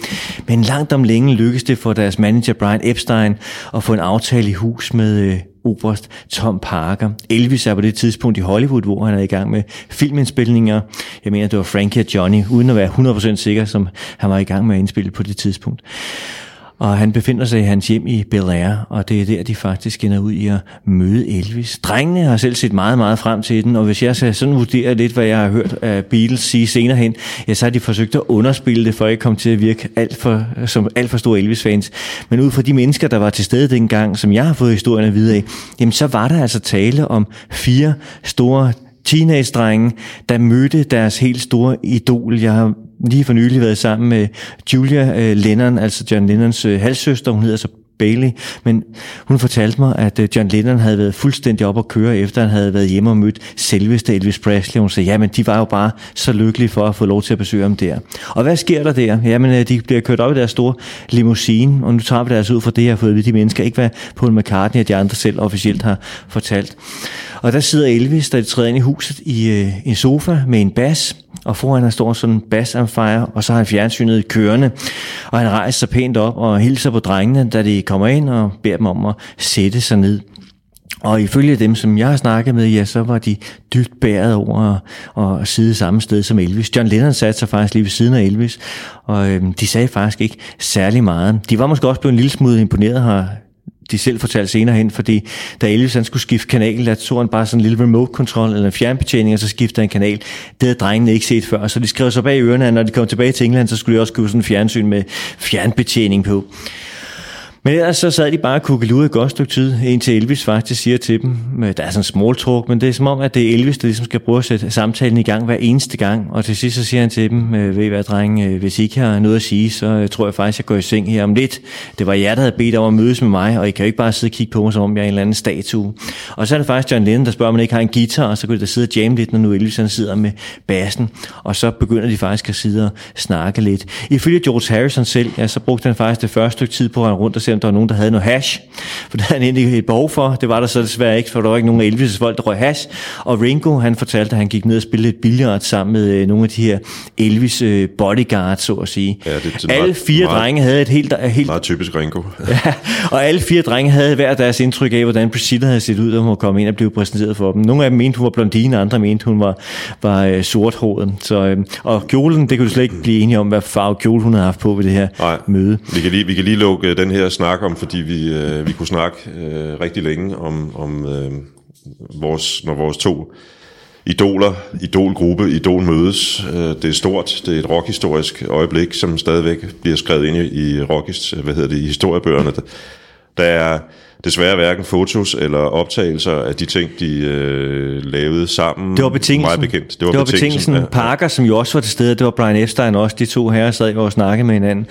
Men langt om længe lykkedes det for deres manager Brian Epstein at få en aftale i hus med øh, oberst Tom Parker. Elvis er på det tidspunkt i Hollywood, hvor han er i gang med filmindspilninger. Jeg mener, det var Frankie og Johnny, uden at være 100% sikker, som han var i gang med at indspille på det tidspunkt. Og han befinder sig i hans hjem i Bel Air, og det er der, de faktisk ender ud i at møde Elvis. Drengene har selv set meget, meget frem til den, og hvis jeg så sådan vurderer lidt, hvad jeg har hørt af Beatles sige senere hen, ja, så har de forsøgt at underspille det, for at ikke komme til at virke alt for, som alt for store Elvis-fans. Men ud fra de mennesker, der var til stede dengang, som jeg har fået historien at vide af, jamen så var der altså tale om fire store teenage-drenge, der mødte deres helt store idol. Jeg har lige for nylig været sammen med Julia øh, Lennon, altså John Lennons øh, halvsøster, hun hedder så Bailey, men hun fortalte mig, at øh, John Lennon havde været fuldstændig op at køre, efter han havde været hjemme og mødt selveste Elvis Presley. Hun sagde, jamen de var jo bare så lykkelige for at få lov til at besøge ham der. Og hvad sker der der? Jamen de bliver kørt op i deres store limousine, og nu tager vi deres ud for det, jeg har fået ved de mennesker, ikke hvad Paul McCartney og de andre selv officielt har fortalt. Og der sidder Elvis, der træder ind i huset i øh, en sofa med en bas, og foran han står sådan en bassamfire, og så har han fjernsynet kørende, og han rejser sig pænt op og hilser på drengene, da de kommer ind og beder dem om at sætte sig ned. Og ifølge dem, som jeg har snakket med, ja, så var de dybt bæret over at sidde samme sted som Elvis. John Lennon satte sig faktisk lige ved siden af Elvis, og øhm, de sagde faktisk ikke særlig meget. De var måske også blevet en lille smule imponeret, har de selv fortalte senere hen, fordi da Elvis han skulle skifte kanal, der tog han bare sådan en lille remote-kontrol eller en fjernbetjening, og så skiftede han kanal. Det havde drengene ikke set før, så de skrev så bag ørerne, at når de kom tilbage til England, så skulle de også købe sådan en fjernsyn med fjernbetjening på. Men ellers så sad de bare og kukkeludede et godt stykke tid, indtil Elvis faktisk siger til dem, øh, der er sådan en small talk, men det er som om, at det er Elvis, der ligesom skal prøve at sætte samtalen i gang hver eneste gang. Og til sidst så siger han til dem, øh, ved I hvad drenge, øh, hvis I ikke har noget at sige, så tror jeg faktisk, jeg går i seng her om lidt. Det var jer, der havde bedt om at mødes med mig, og I kan jo ikke bare sidde og kigge på mig, som om jeg er en eller anden statue. Og så er det faktisk John Lennon, der spørger, om man ikke har en guitar, og så kan de da sidde og jamme lidt, når nu Elvis han sidder med bassen. Og så begynder de faktisk at sidde og snakke lidt. Ifølge George Harrison selv, ja, så brugte han faktisk det første stykke tid på at rundt og se, om der var nogen, der havde noget hash. For det havde han egentlig et behov for. Det var der så desværre ikke, for der var ikke nogen af Elvis' folk, der røg hash. Og Ringo, han fortalte, at han gik ned og spillede et billard sammen med øh, nogle af de her Elvis øh, bodyguards, så at sige. Ja, det er alle fire meget, drenge havde et helt... helt Meget typisk Ringo. [laughs] ja, og alle fire drenge havde hver deres indtryk af, hvordan Priscilla havde set ud, da hun var kommet ind og blev præsenteret for dem. Nogle af dem mente, hun var blondine, andre mente, hun var, var øh, sorthåret. Så, øh, og kjolen, det kunne du slet ikke blive enige om, hvad farve kjole hun havde haft på ved det her Nej, møde. Vi kan, lige, vi kan lige lukke den her snak om, fordi vi, øh, vi kunne snakke øh, rigtig længe om, om øh, vores, når vores to idoler, idolgruppe, idol mødes. Øh, det er stort, det er et rockhistorisk øjeblik, som stadigvæk bliver skrevet ind i, i rockis, hvad hedder det, i historiebøgerne. Der er desværre hverken fotos eller optagelser af de ting, de øh, lavede sammen. Det var betingelsen. Meget bekendt. Det var, det var betingelsen. betingelsen. Ja, Parker, som jo også var til stede, det var Brian Epstein også, de to herrer sad jo og snakkede med hinanden,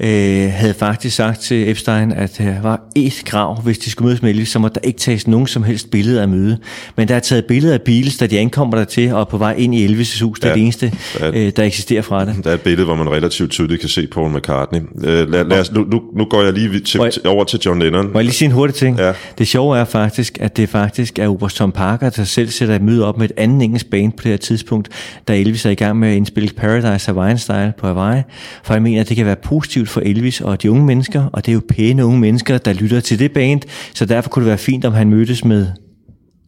ja. øh, havde faktisk sagt til Epstein, at der var et krav, hvis de skulle mødes med Elvis, så måtte der ikke tages nogen som helst billede af møde. Men der er taget billeder af Beatles, da de ankommer der til, og på vej ind i Elvis' hus, det er det eneste, der, øh, der eksisterer fra det. Der er et billede, hvor man relativt tydeligt kan se Paul McCartney. Øh, lad, lad os, nu, nu, nu går jeg lige til, over til John Lennon. Må jeg lige sige en hurtig ting. Ja. Det sjove er faktisk, at det faktisk er Oberst Tom Parker, der selv sætter et møde op med et andet engelsk band på det her tidspunkt, da Elvis er i gang med at indspille Paradise Hawaiian Style på Hawaii. For jeg mener, at det kan være positivt for Elvis og de unge mennesker, og det er jo pæne unge mennesker, der lytter til det band, så derfor kunne det være fint, om han mødtes med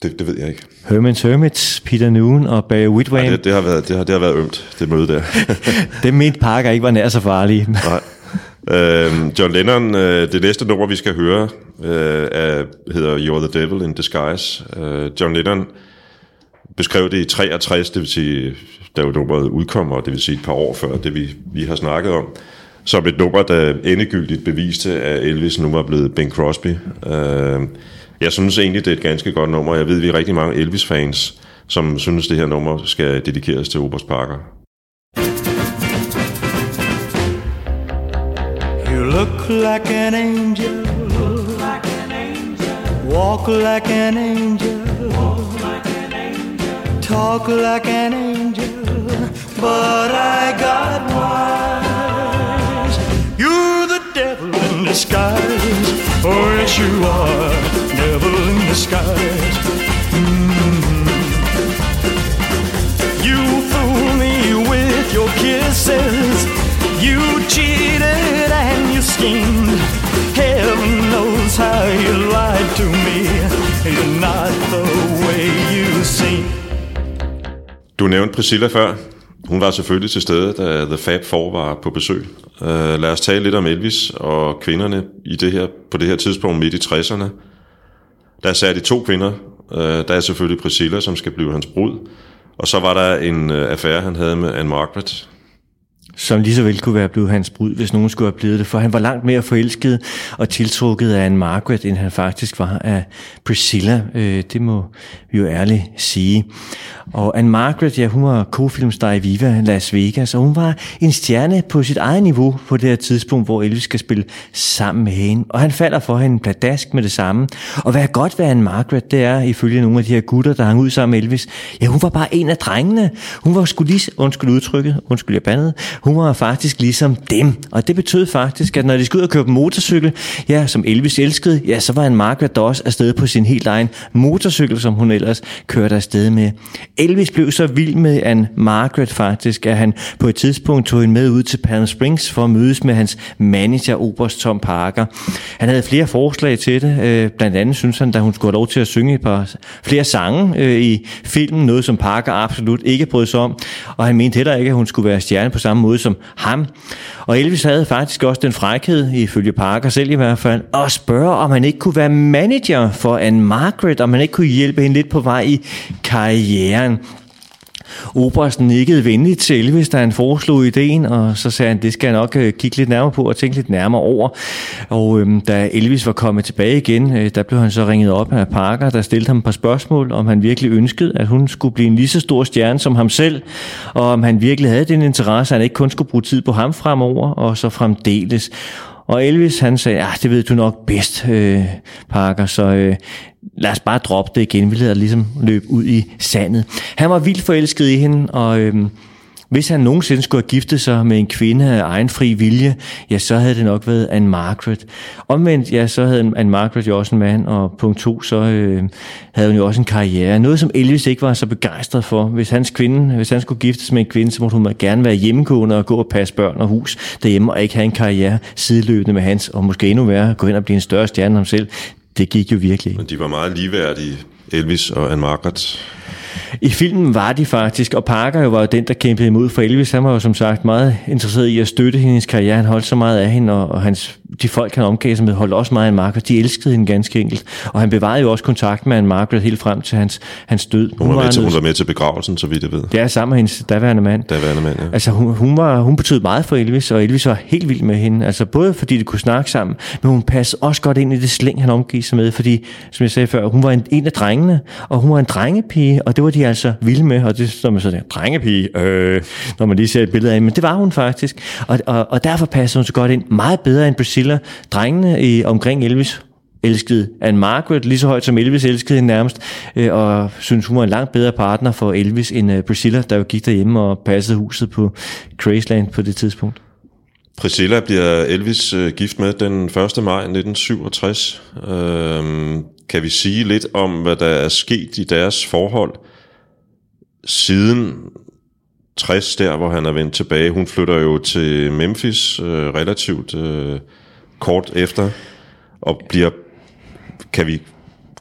det, det ved jeg ikke. Herman's Hermits, Peter Noon og Barry Whitway. Ja, det, det, har været, det, har, det har været ømt, det møde der. [laughs] det mente Parker ikke var nær så farlige. Nej. Øh, John Lennon, øh, det næste nummer, vi skal høre, øh, er, hedder You're the Devil in Disguise. Øh, John Lennon beskrev det i 63, det vil sige, da jo nummeret udkommer, det vil sige et par år før det, vi, vi har snakket om, som et nummer, der endegyldigt beviste, at Elvis nu var blevet Ben Crosby. Øh, jeg synes egentlig, det er et ganske godt nummer. Jeg ved, vi er rigtig mange Elvis-fans, som synes, det her nummer skal dedikeres til Obers Parker. You look like an angel. Like an angel. Walk like an angel. Talk like an angel. But I got wise. You're the devil in disguise. Oh, yes, you are. devil in disguise. Mm-hmm. You fool me with your kisses. You cheated schemed. Heaven knows how you lied to me. You're not the way you seem. Du nævnte Priscilla før. Hun var selvfølgelig til stede, da The Fab Four var på besøg. Uh, lad os tale lidt om Elvis og kvinderne i det her, på det her tidspunkt midt i 60'erne. Der er særligt to kvinder. Uh, der er selvfølgelig Priscilla, som skal blive hans brud. Og så var der en uh, affære, han havde med Anne Margaret, som lige så vel kunne være blevet hans brud, hvis nogen skulle have blevet det, for han var langt mere forelsket og tiltrukket af en Margaret, end han faktisk var af Priscilla. Øh, det må vi jo ærligt sige. Og Anne Margaret, ja, hun var co i Viva Las Vegas, og hun var en stjerne på sit eget niveau på det her tidspunkt, hvor Elvis skal spille sammen med hende. Og han falder for hende pladask med det samme. Og hvad er godt ved Anne Margaret, det er ifølge nogle af de her gutter, der hang ud sammen med Elvis, ja, hun var bare en af drengene. Hun var sgu lige, undskyld udtrykket, undskyld jeg bandede, hun var faktisk ligesom dem. Og det betød faktisk, at når de skulle ud og køre på motorcykel, ja, som Elvis elskede, ja, så var en Margaret Doss afsted på sin helt egen motorcykel, som hun ellers kørte afsted med. Elvis blev så vild med en Margaret faktisk, at han på et tidspunkt tog hende med ud til Palm Springs for at mødes med hans manager, Oberst Tom Parker. Han havde flere forslag til det. Øh, blandt andet synes han, da hun skulle have lov til at synge et par flere sange øh, i filmen, noget som Parker absolut ikke brød sig om. Og han mente heller ikke, at hun skulle være stjerne på samme måde som ham. Og Elvis havde faktisk også den frækhed, ifølge Parker selv i hvert fald, at spørge, om han ikke kunne være manager for Anne Margaret, om han ikke kunne hjælpe hende lidt på vej i karrieren. Obersten nikkede venligt til Elvis, da han foreslog ideen, og så sagde han, det skal jeg nok øh, kigge lidt nærmere på og tænke lidt nærmere over. Og øhm, da Elvis var kommet tilbage igen, øh, der blev han så ringet op af Parker, der stillede ham et par spørgsmål, om han virkelig ønskede, at hun skulle blive en lige så stor stjerne som ham selv, og om han virkelig havde den interesse, at han ikke kun skulle bruge tid på ham fremover, og så fremdeles. Og Elvis han sagde, ja, det ved du nok bedst, øh, Parker, så øh, lad os bare droppe det igen. Vi lader ligesom løbe ud i sandet. Han var vildt forelsket i hende, og øh, hvis han nogensinde skulle have giftet sig med en kvinde af egen fri vilje, ja, så havde det nok været Anne Margaret. Omvendt, ja, så havde Anne Margaret jo også en mand, og punkt to, så øh, havde hun jo også en karriere. Noget, som Elvis ikke var så begejstret for. Hvis hans kvinde, hvis han skulle giftes med en kvinde, så måtte hun gerne være hjemmegående og gå og passe børn og hus derhjemme, og ikke have en karriere sideløbende med hans, og måske endnu værre, gå hen og blive en større stjerne om selv. Det gik jo virkelig. Men de var meget ligeværdige, Elvis og Anne Margaret. I filmen var de faktisk, og Parker jo var jo den, der kæmpede imod for Elvis. Han var jo som sagt meget interesseret i at støtte hendes karriere. Han holdt så meget af hende, og, og hans, de folk, han omgav sig med, holdt også meget af Margaret. De elskede hende ganske enkelt. Og han bevarede jo også kontakt med en Margaret helt frem til hans, hans død. Hun, hun, var, med til, hun var med til begravelsen, så vidt jeg ved. Ja, sammen med hendes daværende mand. Daværende mand, ja. Altså, hun, hun, var, hun betød meget for Elvis, og Elvis var helt vild med hende. Altså, både fordi de kunne snakke sammen, men hun passede også godt ind i det slæng, han omgav sig med, fordi, som jeg sagde før, hun var en, en af drengene, og hun var en drengepige, og det var de altså vilde med, og det står man så der, drengepige, øh, når man lige ser et billede af men det var hun faktisk. Og, og, og derfor passer hun så godt ind, meget bedre end Priscilla. Drengene i, omkring Elvis elskede Anne Margaret lige så højt som Elvis elskede hende nærmest, øh, og synes hun var en langt bedre partner for Elvis end øh, Priscilla, der jo gik derhjemme og passede huset på Graceland på det tidspunkt. Priscilla bliver Elvis øh, gift med den 1. maj 1967. Øh, kan vi sige lidt om, hvad der er sket i deres forhold siden 60, der hvor han er vendt tilbage? Hun flytter jo til Memphis øh, relativt øh, kort efter, og bliver, kan vi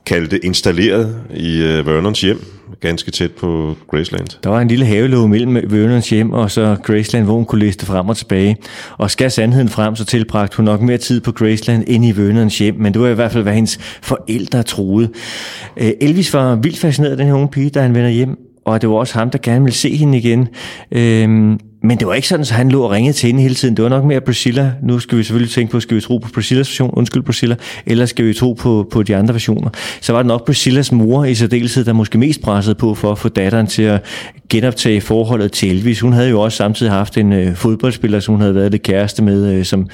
kalde det, installeret i øh, Vernons hjem ganske tæt på Graceland. Der var en lille havelåge mellem Vernons hjem og så Graceland, hvor hun kunne liste frem og tilbage. Og skal sandheden frem, så tilbragte hun nok mere tid på Graceland end i Vernons hjem, men det var i hvert fald, hvad hendes forældre troede. Øh, Elvis var vildt fascineret af den her unge pige, da han vender hjem, og det var også ham, der gerne ville se hende igen. Øhm, men det var ikke sådan, at han lå og ringede til hende hele tiden. Det var nok mere Priscilla. Nu skal vi selvfølgelig tænke på, skal vi tro på Priscillas version, undskyld Priscilla, eller skal vi tro på, på de andre versioner. Så var det nok Priscillas mor i særdeleshed, der måske mest pressede på for at få datteren til at genoptage forholdet til Elvis. Hun havde jo også samtidig haft en øh, fodboldspiller, som hun havde været det kæreste med, øh, som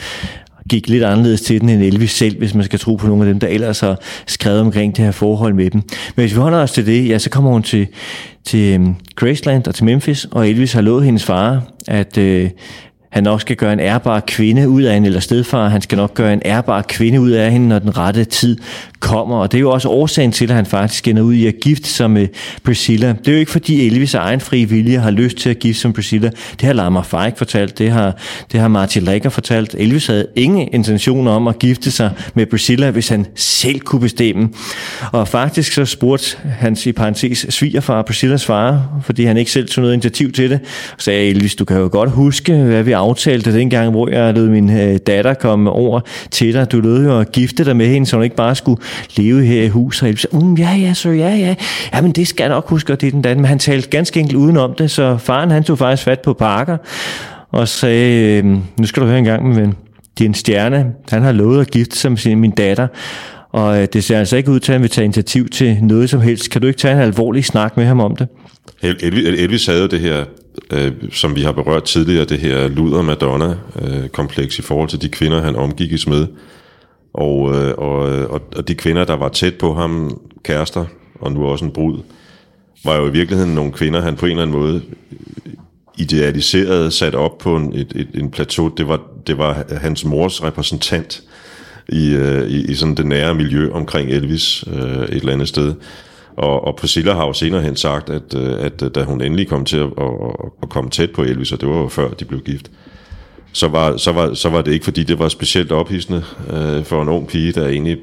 gik lidt anderledes til den end Elvis selv, hvis man skal tro på nogle af dem, der ellers har skrevet omkring det her forhold med dem. Men hvis vi holder os til det, ja, så kommer hun til, til øhm, Graceland og til Memphis, og Elvis har lovet hendes far, at øh, han nok skal gøre en ærbar kvinde ud af hende, eller stedfar, han skal nok gøre en ærbar kvinde ud af hende, når den rette tid kommer. Og det er jo også årsagen til, at han faktisk ender ud i at gifte sig med Priscilla. Det er jo ikke fordi Elvis af egen fri vilje har lyst til at gifte sig med Priscilla. Det har Lamar Fike fortalt, det har, det har Martin Lager fortalt. Elvis havde ingen intention om at gifte sig med Priscilla, hvis han selv kunne bestemme. Og faktisk så spurgte hans i parentes svigerfar, Priscillas far, fordi han ikke selv tog noget initiativ til det, og sagde Elvis, du kan jo godt huske, hvad vi aftalte dengang, hvor jeg lød min øh, datter komme over til dig. Du lød jo at gifte dig med hende, så hun ikke bare skulle leve her i huset. Og sagde, mm, ja, ja, så ja, ja. Ja, men det skal jeg nok huske, og det er den dag. Men han talte ganske enkelt udenom det, så faren han tog faktisk fat på Parker og sagde, øh, nu skal du høre en gang, min ven. Din stjerne, han har lovet at gifte sig med sin, min datter, og øh, det ser altså ikke ud til, at han vil tage initiativ til noget som helst. Kan du ikke tage en alvorlig snak med ham om det? Elvis, Elvis havde jo det her, øh, som vi har berørt tidligere, det her luder-Madonna-kompleks øh, i forhold til de kvinder, han omgikkes med. Og, øh, og, og, og de kvinder, der var tæt på ham, kærester, og nu også en brud, var jo i virkeligheden nogle kvinder, han på en eller anden måde idealiseret, sat op på en, et, et, en plateau. Det var, det var hans mors repræsentant i, øh, i, i sådan det nære miljø omkring Elvis øh, et eller andet sted. Og, og Priscilla har jo senere hen sagt, at, øh, at øh, da hun endelig kom til at, at, at komme tæt på Elvis, og det var jo før de blev gift, så var, så var, så var det ikke, fordi det var specielt ophidsende øh, for en ung pige, der egentlig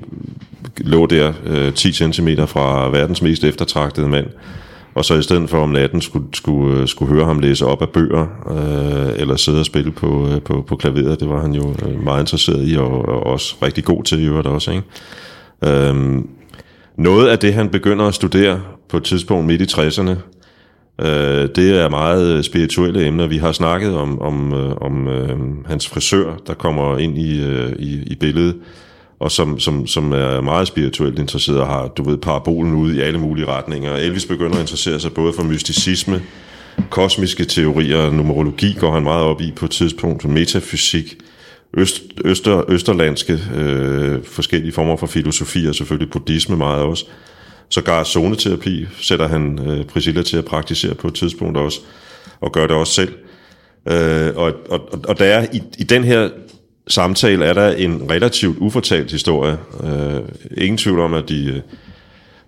lå der øh, 10 cm fra verdens mest eftertragtede mand, og så i stedet for om natten skulle, skulle, øh, skulle høre ham læse op af bøger, øh, eller sidde og spille på, øh, på, på klaveret, det var han jo meget interesseret i, og, og også rigtig god til i øvrigt også. Ikke? Øhm, noget af det, han begynder at studere på et tidspunkt midt i 60'erne, øh, det er meget spirituelle emner. Vi har snakket om, om, øh, om øh, hans frisør, der kommer ind i, øh, i, i billedet, og som, som, som er meget spirituelt interesseret og har, du ved, parabolen ude i alle mulige retninger. Elvis begynder at interessere sig både for mysticisme, kosmiske teorier, numerologi går han meget op i på et tidspunkt, metafysik, øst, øster, østerlandske øh, forskellige former for filosofi, og selvfølgelig buddhisme meget også. Sågar zoneterapi sætter han øh, Priscilla til at praktisere på et tidspunkt også, og gør det også selv. Øh, og, og, og der er i, i den her samtale er der en relativt ufortalt historie. Øh, ingen tvivl om, at de øh,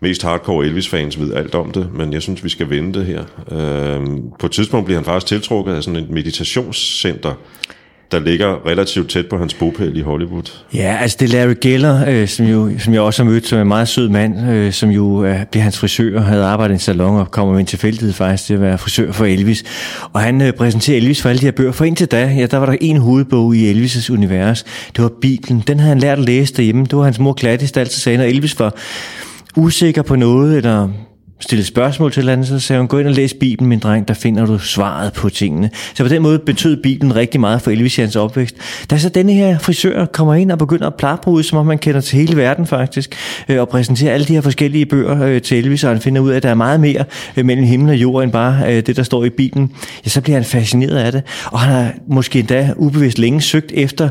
mest hardcore Elvis-fans ved alt om det, men jeg synes, vi skal vende det her. Øh, på et tidspunkt bliver han faktisk tiltrukket af sådan et meditationscenter, der ligger relativt tæt på hans bopæl i Hollywood. Ja, altså det er Larry Geller, øh, som, jo, som jeg også har mødt, som er en meget sød mand, øh, som jo øh, bliver hans frisør havde arbejdet i en salon og kommer med en tilfældighed faktisk til at være frisør for Elvis. Og han øh, præsenterer Elvis for alle de her bøger. For indtil da, ja, der var der en hovedbog i Elvis' univers. Det var Bibelen. Den havde han lært at læse derhjemme. Det var hans mor Gladys, der altid sagde, når Elvis var usikker på noget, eller stille spørgsmål til andet, så sagde hun, gå ind og læs Bibelen, min dreng, der finder du svaret på tingene. Så på den måde betød Bibelen rigtig meget for Elvis hans opvækst. Da så denne her frisør kommer ind og begynder at plapre som om man kender til hele verden faktisk, øh, og præsenterer alle de her forskellige bøger øh, til Elvis, og han finder ud af, at der er meget mere øh, mellem himmel og jord, end bare øh, det, der står i Bibelen, ja, så bliver han fascineret af det. Og han har måske endda ubevidst længe søgt efter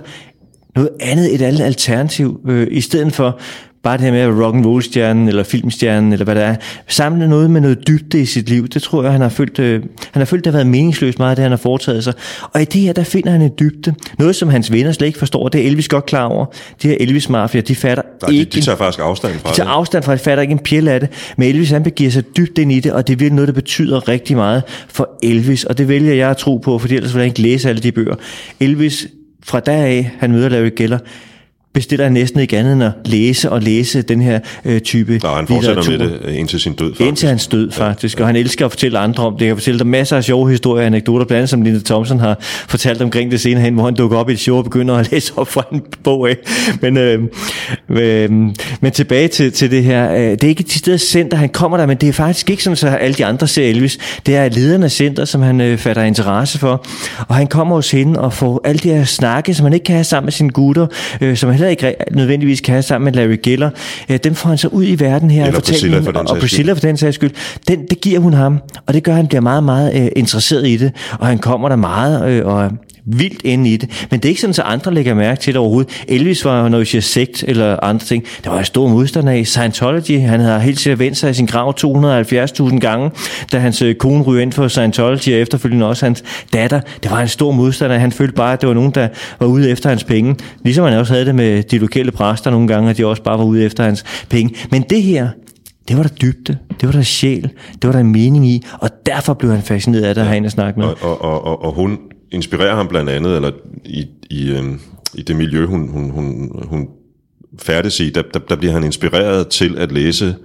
noget andet, et andet alternativ, øh, i stedet for bare det her med rock and roll stjernen eller filmstjernen eller hvad det er, samle noget med noget dybde i sit liv. Det tror jeg, han har følt, øh, han har følt, det har været meningsløst meget, det han har foretaget sig. Og i det her, der finder han en dybde. Noget, som hans venner slet ikke forstår. Det er Elvis godt klar over. De her Elvis-mafia, de fatter Nej, ikke... De, de tager faktisk afstand fra de tager det. afstand fra det, fatter ikke en pjæl af det. Men Elvis, han begiver sig dybt ind i det, og det er virkelig noget, der betyder rigtig meget for Elvis. Og det vælger jeg at tro på, for ellers vil jeg ikke læse alle de bøger. Elvis, fra dag af, han møder Larry Geller, bestiller han næsten ikke andet end at læse og læse den her øh, type Og han fortsætter med det øh, indtil sin død, faktisk. Indtil hans død, faktisk. Ja, ja. Og han elsker at fortælle andre om det. Jeg kan fortælle dig masser af sjove historier og anekdoter, blandt andet som Linda Thompson har fortalt omkring det senere hen, hvor han dukker op i et show og begynder at [laughs] læse op fra en bog af. Men, øh, øh, men tilbage til, til det her. Øh, det er ikke de steder center, han kommer der, men det er faktisk ikke sådan, så alle de andre ser Elvis. Det er lederne af center, som han øh, fatter interesse for. Og han kommer hos hende og får alle de her snakke, som han ikke kan have sammen med sine gutter, øh, som han heller ikke nødvendigvis kan have sammen med Larry Geller. Øh, dem får han så ud i verden her. Eller og Priscilla for den og Priscilla for den sags skyld. Den, det giver hun ham, og det gør, at han bliver meget, meget øh, interesseret i det. Og han kommer der meget øh, og vildt ind i det. Men det er ikke sådan, at andre lægger mærke til det overhovedet. Elvis var, når vi siger sekt eller andre ting, der var en stor modstander af Scientology. Han havde helt sikkert vendt sig i sin grav 270.000 gange, da hans øh, kone ryger ind for Scientology, og efterfølgende også hans datter. Det var en stor modstander. Han følte bare, at det var nogen, der var ude efter hans penge. Ligesom han også havde det med de lokale præster nogle gange, at de også bare var ude efter hans penge. Men det her, det var der dybde, det var der sjæl, det var der mening i, og derfor blev han fascineret af det, ja. han snakke med. Og, og, og, og hun inspirerer ham blandt andet, eller i, i, øh, i det miljø, hun, hun, hun, hun færdes i, der, der, der bliver han inspireret til at læse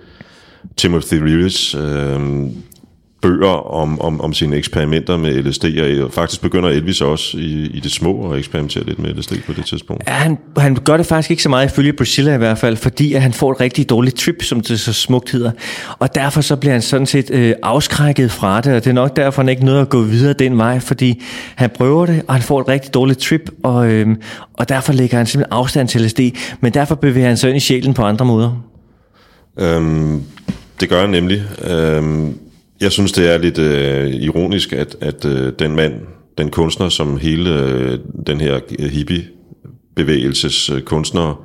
Timothy Leary's øh, bøger om, om, om sine eksperimenter med LSD, og faktisk begynder Elvis også i, i det små at eksperimentere lidt med LSD på det tidspunkt. Ja, han, han gør det faktisk ikke så meget ifølge Priscilla i hvert fald, fordi at han får et rigtig dårligt trip, som det så smukt hedder. Og derfor så bliver han sådan set øh, afskrækket fra det, og det er nok derfor, han ikke nåede at gå videre den vej, fordi han prøver det, og han får et rigtig dårligt trip, og, øh, og derfor lægger han simpelthen afstand til LSD, men derfor bevæger han sig ind i sjælen på andre måder. Øhm, det gør han nemlig. Øhm, jeg synes, det er lidt øh, ironisk, at, at øh, den mand, den kunstner, som hele øh, den her hippie-bevægelses øh, kunstnere,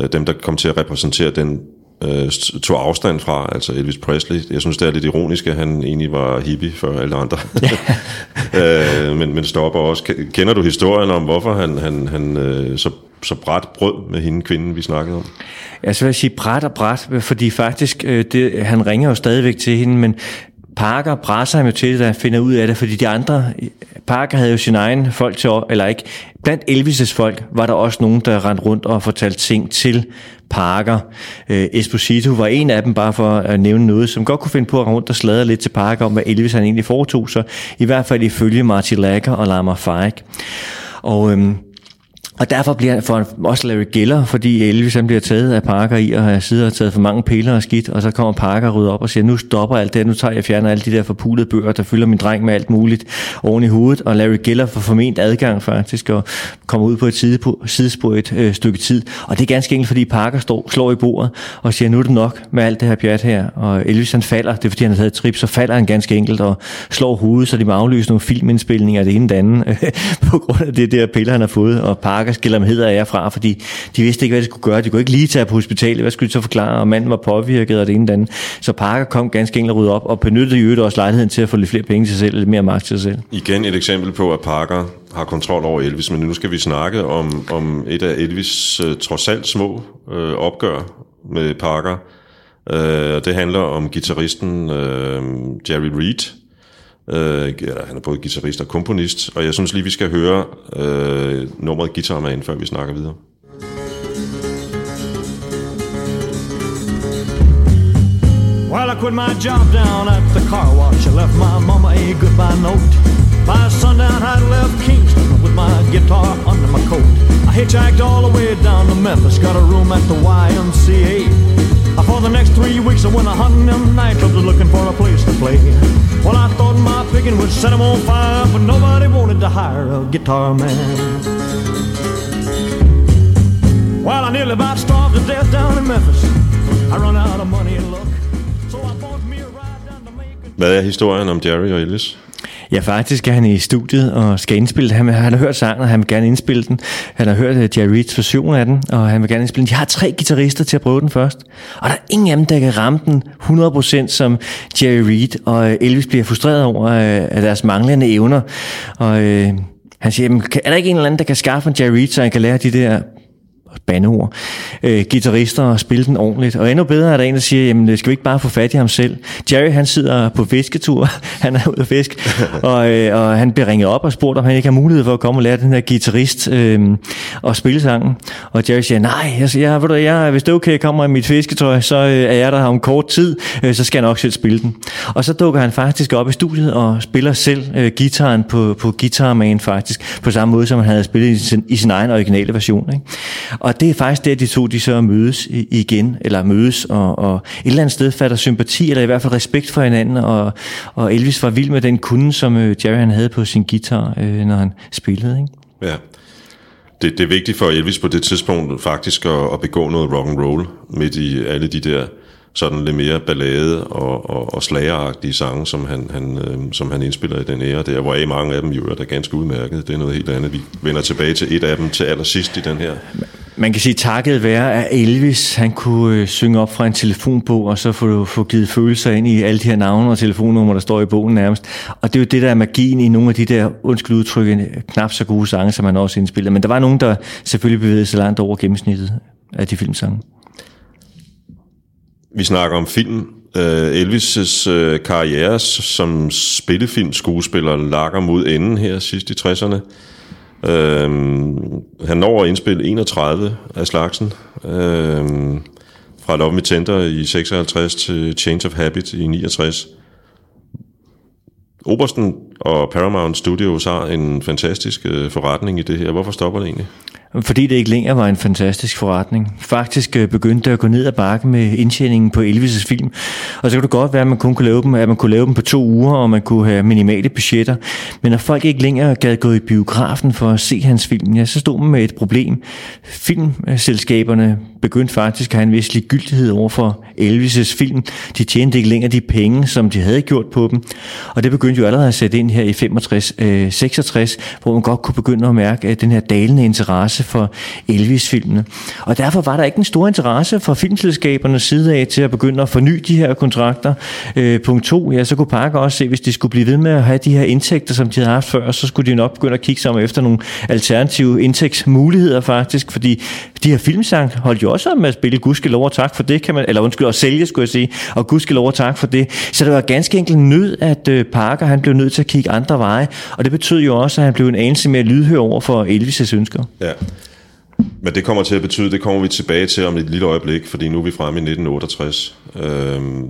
øh, dem der kom til at repræsentere den, øh, tog afstand fra, altså Elvis Presley. Jeg synes, det er lidt ironisk, at han egentlig var hippie før alle andre. [laughs] øh, men, men stopper også. Kender du historien om, hvorfor han, han, han øh, så, så bræt brød med hende kvinden, vi snakkede om? Ja, så vil sige bræt og bræt, fordi faktisk, øh, det, han ringer jo stadigvæk til hende, men Parker presser ham jo til, at han finder ud af det, fordi de andre, Parker havde jo sin egen folk til, eller ikke, blandt Elvis' folk var der også nogen, der rendte rundt og fortalte ting til Parker. Øh, Esposito var en af dem, bare for at nævne noget, som godt kunne finde på at rundt og sladre lidt til Parker om, hvad Elvis han egentlig foretog sig, i hvert fald ifølge Marty Lager og Lamar Fike. Og øhm, og derfor bliver for også Larry Geller, fordi Elvis han bliver taget af Parker i at have siddet og taget for mange piller og skidt, og så kommer Parker og rydder op og siger, nu stopper alt det, nu tager jeg fjerner alle de der forpulede bøger, der fylder min dreng med alt muligt oven i hovedet, og Larry Geller får forment adgang faktisk, og kommer ud på et sidespor et øh, stykke tid. Og det er ganske enkelt, fordi Parker står, slår i bordet og siger, nu er det nok med alt det her pjat her, og Elvis han falder, det er fordi han har taget et trip, så falder han ganske enkelt og slår hovedet, så de må aflyse nogle filmindspilninger af det ene det andet, [laughs] på grund af det der piller, han har fået, og Parker skiller med heder af fra, fordi de vidste ikke, hvad de skulle gøre. De kunne ikke lige tage på hospitalet. Hvad skulle de så forklare? Og manden var påvirket og det ene og andet. Så Parker kom ganske enkelt rydde op og benyttede i øvrigt også lejligheden til at få lidt flere penge til sig selv, lidt mere magt til sig selv. Igen et eksempel på, at Parker har kontrol over Elvis, men nu skal vi snakke om, om et af Elvis uh, trods alt små øh, opgør med Parker. Øh, det handler om gitarristen øh, Jerry Reed, Øh, han er både guitarist og komponist, og jeg synes lige, vi skal høre øh, nummeret Guitar Man, før vi snakker videre. Well, I quit my job down at the car wash. I left my mama a goodbye note. By sundown, I left Kingston with my guitar under my coat. I hitchhiked all the way down to Memphis, got a room at the YMCA. For the next three weeks I went a hunting them nightclubs looking for a place to play. Well, I thought my picking would set them on fire, but nobody wanted to hire a guitar man. Well, I nearly about starved to death down in Memphis. I run out of money and luck. So I bought me a ride down to Macon. Hvad er historien om Jerry og Ellis? Ja, faktisk er han i studiet og skal indspille det. Han, han har hørt sangen, og han vil gerne indspille den. Han har hørt øh, Jerry Reeds version af den, og han vil gerne indspille den. De har tre guitarister til at prøve den først. Og der er ingen af dem, der kan ramme den 100% som Jerry Reed, og øh, Elvis bliver frustreret over øh, at deres manglende evner. Og øh, han siger, er der ikke en eller anden, der kan skaffe en Jerry Reed, så han kan lære de der bandeord, øh, guitarister og spille den ordentligt. Og endnu bedre er der en, der siger, jamen skal vi ikke bare få fat i ham selv? Jerry han sidder på fisketur, [laughs] han er ude at fisk, [laughs] og, øh, og han bliver ringet op og spurgt, om han ikke har mulighed for at komme og lære den her guitarist øh, og spille sangen. Og Jerry siger, nej, jeg, jeg, ved du, jeg, hvis det er okay, jeg kommer i mit fisketøj, så øh, er jeg der om kort tid, øh, så skal jeg nok selv spille den. Og så dukker han faktisk op i studiet og spiller selv øh, gitaren på, på Guitar Man faktisk, på samme måde som han havde spillet i sin, i sin egen originale version. Ikke? Og det er faktisk der, de to de så mødes igen, eller mødes, og, og et eller andet sted fatter sympati, eller i hvert fald respekt for hinanden, og, og Elvis var vild med den kunde, som øh, Jerry han havde på sin guitar, øh, når han spillede. Ikke? Ja. Det, det er vigtigt for Elvis på det tidspunkt faktisk at, at begå noget rock and roll midt i alle de der sådan lidt mere ballade og, og, og slageragtige sange, som han, han, øh, som han indspiller i den ære der, hvor I mange af dem jo er ganske udmærket. Det er noget helt andet. Vi vender tilbage til et af dem til allersidst i den her. Man kan sige, takket være, at Elvis han kunne øh, synge op fra en telefonbog, og så få, få givet følelser ind i alle de her navne og telefonnumre, der står i bogen nærmest. Og det er jo det, der er magien i nogle af de der, undskyld udtrykke, knap så gode sange, som han også indspiller. Men der var nogen, der selvfølgelig bevægede sig langt over gennemsnittet af de filmsange. Vi snakker om film. Uh, Elvis' uh, karriere som spillefilmskuespiller lakker mod enden her sidst i 60'erne. Uh, øhm, han når at indspille 31 af slagsen. Uh, fra Love Me Tender i 56 til Change of Habit i 69. Obersten og Paramount Studios har en fantastisk uh, forretning i det her. Hvorfor stopper det egentlig? Fordi det ikke længere var en fantastisk forretning. Faktisk øh, begyndte det at gå ned ad bakke med indtjeningen på Elvis' film. Og så kan det godt være, at man kun kunne lave dem, at man kunne lave dem på to uger, og man kunne have minimale budgetter. Men når folk ikke længere gad gå i biografen for at se hans film, ja, så stod man med et problem. Filmselskaberne begyndte faktisk at have en vis ligegyldighed over for Elvis' film. De tjente ikke længere de penge, som de havde gjort på dem. Og det begyndte jo allerede at sætte ind her i 65, øh, 66, hvor man godt kunne begynde at mærke at den her dalende interesse for Elvis-filmene. Og derfor var der ikke en stor interesse fra filmselskabernes side af til at begynde at forny de her kontrakter. Øh, punkt to, ja, så kunne Parker også se, hvis de skulle blive ved med at have de her indtægter, som de havde haft før, så skulle de nok begynde at kigge sig om efter nogle alternative indtægtsmuligheder faktisk, fordi de her filmsang holdt jo også med at spille gudskelov og tak for det, kan man, eller undskyld, at sælge, skulle jeg sige, og gudskelov og tak for det. Så det var ganske enkelt nød, at øh, Parker han blev nødt til at kigge andre veje, og det betød jo også, at han blev en anelse mere lydhør over for Elvis' ønsker. Ja. Men det kommer til at betyde, det kommer vi tilbage til om et lille øjeblik, fordi nu er vi fremme i 1968. Øhm,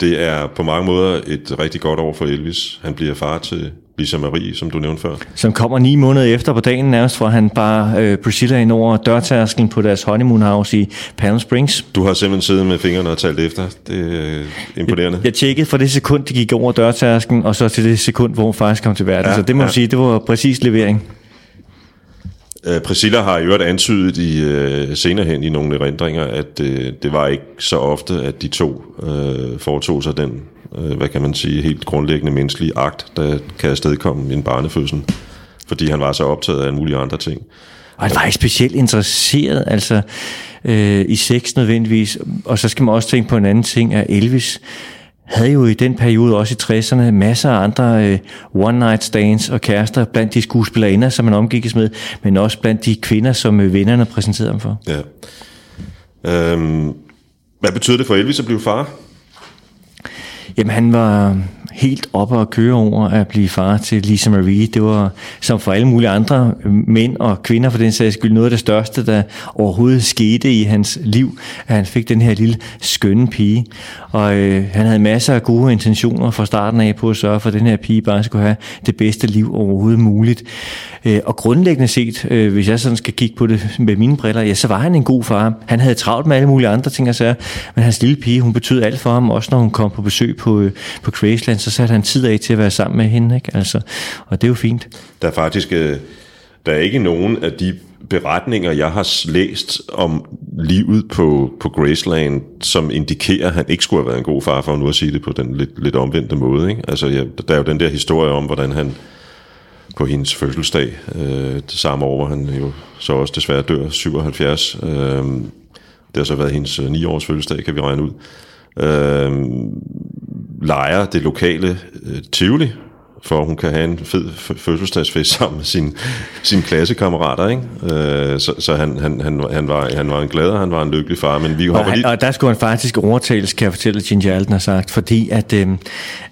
det er på mange måder et rigtig godt år for Elvis. Han bliver far til Lisa Marie, som du nævnte før. Som kommer ni måneder efter på dagen nærmest, hvor han bare øh, Priscilla ind over dørtærsken på deres honeymoon house i Palm Springs. Du har simpelthen siddet med fingrene og talt efter. Det er imponerende. Jeg, jeg tjekkede fra det sekund, de gik over dørtærsken, og så til det sekund, hvor hun faktisk kom til verden. Ja, så det må ja. man sige, det var præcis levering. Øh, Priscilla har i øvrigt antydet i, uh, senere hen i nogle erindringer, at uh, det var ikke så ofte, at de to uh, foretog sig den øh, hvad kan man sige, helt grundlæggende menneskelige akt, der kan afstedkomme en barnefødsel, fordi han var så optaget af en mulig andre ting. Og han var ikke specielt interesseret, altså øh, i sex nødvendigvis, og så skal man også tænke på en anden ting, at Elvis havde jo i den periode, også i 60'erne, masser af andre øh, one-night stands og kærester blandt de skuespillerinder, som han omgikkes med, men også blandt de kvinder, som øh, vennerne præsenterede ham for. Ja. Øhm, hvad betyder det for Elvis at blive far? Jamen han var helt oppe og køre over at blive far til Lisa Marie. Det var som for alle mulige andre mænd og kvinder for den sags skyld noget af det største, der overhovedet skete i hans liv, at han fik den her lille skønne pige. Og øh, han havde masser af gode intentioner fra starten af på at sørge for, at den her pige bare skulle have det bedste liv overhovedet muligt. Øh, og grundlæggende set, øh, hvis jeg sådan skal kigge på det med mine briller, ja, så var han en god far. Han havde travlt med alle mulige andre ting, altså, men hans lille pige, hun betød alt for ham, også når hun kom på besøg på, øh, på Graceland, så satte han tid af til at være sammen med hende. Ikke? Altså, og det er jo fint. Der er faktisk... Øh, der er ikke nogen af de beretninger, jeg har læst om livet på, på Graceland, som indikerer, at han ikke skulle have været en god far, for nu at sige det på den lidt, lidt omvendte måde. Ikke? Altså, ja, der er jo den der historie om, hvordan han på hendes fødselsdag, øh, det samme år, hvor han jo så også desværre dør, 77. Øh, det har så været hendes øh, 9-års fødselsdag, kan vi regne ud. Øh, leger det lokale øh, Tivoli, for hun kan have en fed fødselsdagsfest [laughs] sammen med sine sin klassekammerater. Ikke? Øh, så så han, han, han, han, var, han var en glad, og han var en lykkelig far. Men vi og, han, lige... og der skulle han faktisk overtales, kan jeg fortælle, Ginger Alden har sagt, fordi at, øh,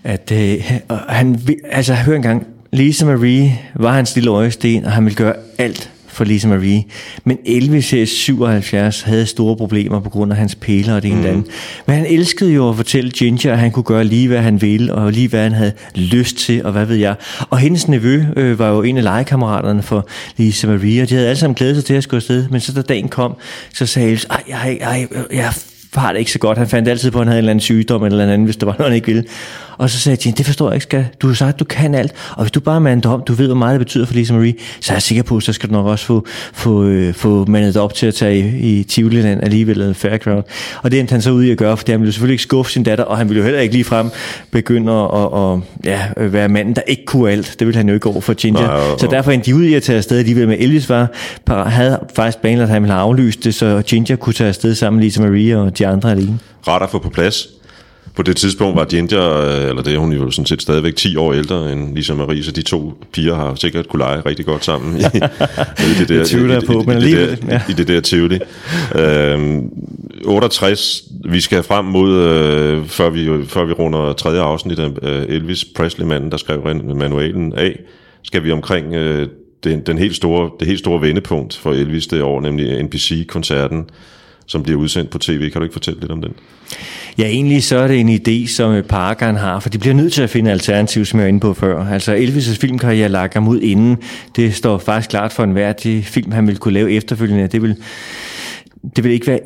at øh, han, altså hør engang, Lisa Marie var hans lille øjesten, og han ville gøre alt for Lisa Marie. Men Elvis i 77 havde store problemer på grund af hans pæler og det ene mm. andet. Men han elskede jo at fortælle Ginger, at han kunne gøre lige, hvad han ville, og lige, hvad han havde lyst til, og hvad ved jeg. Og hendes nevø øh, var jo en af legekammeraterne for Lisa Marie, og de havde alle sammen glædet sig til at gå afsted. Men så da dagen kom, så sagde Elvis, ej, ej, ej, jeg har det ikke så godt. Han fandt altid på, at han havde en eller anden sygdom eller andet, hvis der var noget, han ikke ville. Og så sagde jeg, det forstår jeg ikke, skal. Du har sagt, du kan alt. Og hvis du bare mander om, du ved, hvor meget det betyder for Lisa Marie, så er jeg sikker på, så skal du nok også få, få, øh, få mandet op til at tage i, i Tivoliland alligevel, eller Fairground. Og det endte han så ud i at gøre, for han ville selvfølgelig ikke skuffe sin datter, og han ville jo heller ikke lige frem begynde at, at, at ja, være manden, der ikke kunne alt. Det ville han jo ikke over for Ginger. Nej, så derfor endte de ud i at tage afsted alligevel med Elvis var, havde faktisk banen, at han ville have aflyst det, så Ginger kunne tage afsted sammen med Lisa Marie og de andre alene. Ret at få på plads på det tidspunkt var Ginger, øh, eller det er hun jo sådan set stadigvæk 10 år ældre end Lisa Marie, så de to piger har sikkert kunne lege rigtig godt sammen i, [laughs] i det der, det på, i, men i, det der, ja. i det der Tivoli. Øhm, 68, vi skal frem mod, øh, før, vi, før vi runder tredje afsnit af øh, Elvis Presley-manden, der skrev manualen af, skal vi omkring øh, den, den helt store, det helt store vendepunkt for Elvis det år, nemlig NBC-koncerten, som bliver udsendt på tv. Kan du ikke fortælle lidt om den? Ja, egentlig så er det en idé, som øh, Parkeren har, for de bliver nødt til at finde alternativ, som jeg var inde på før. Altså Elvis' filmkarriere lagt ham ud inden. Det står faktisk klart for enhver, de film, han ville kunne lave efterfølgende, det vil, det vil ikke være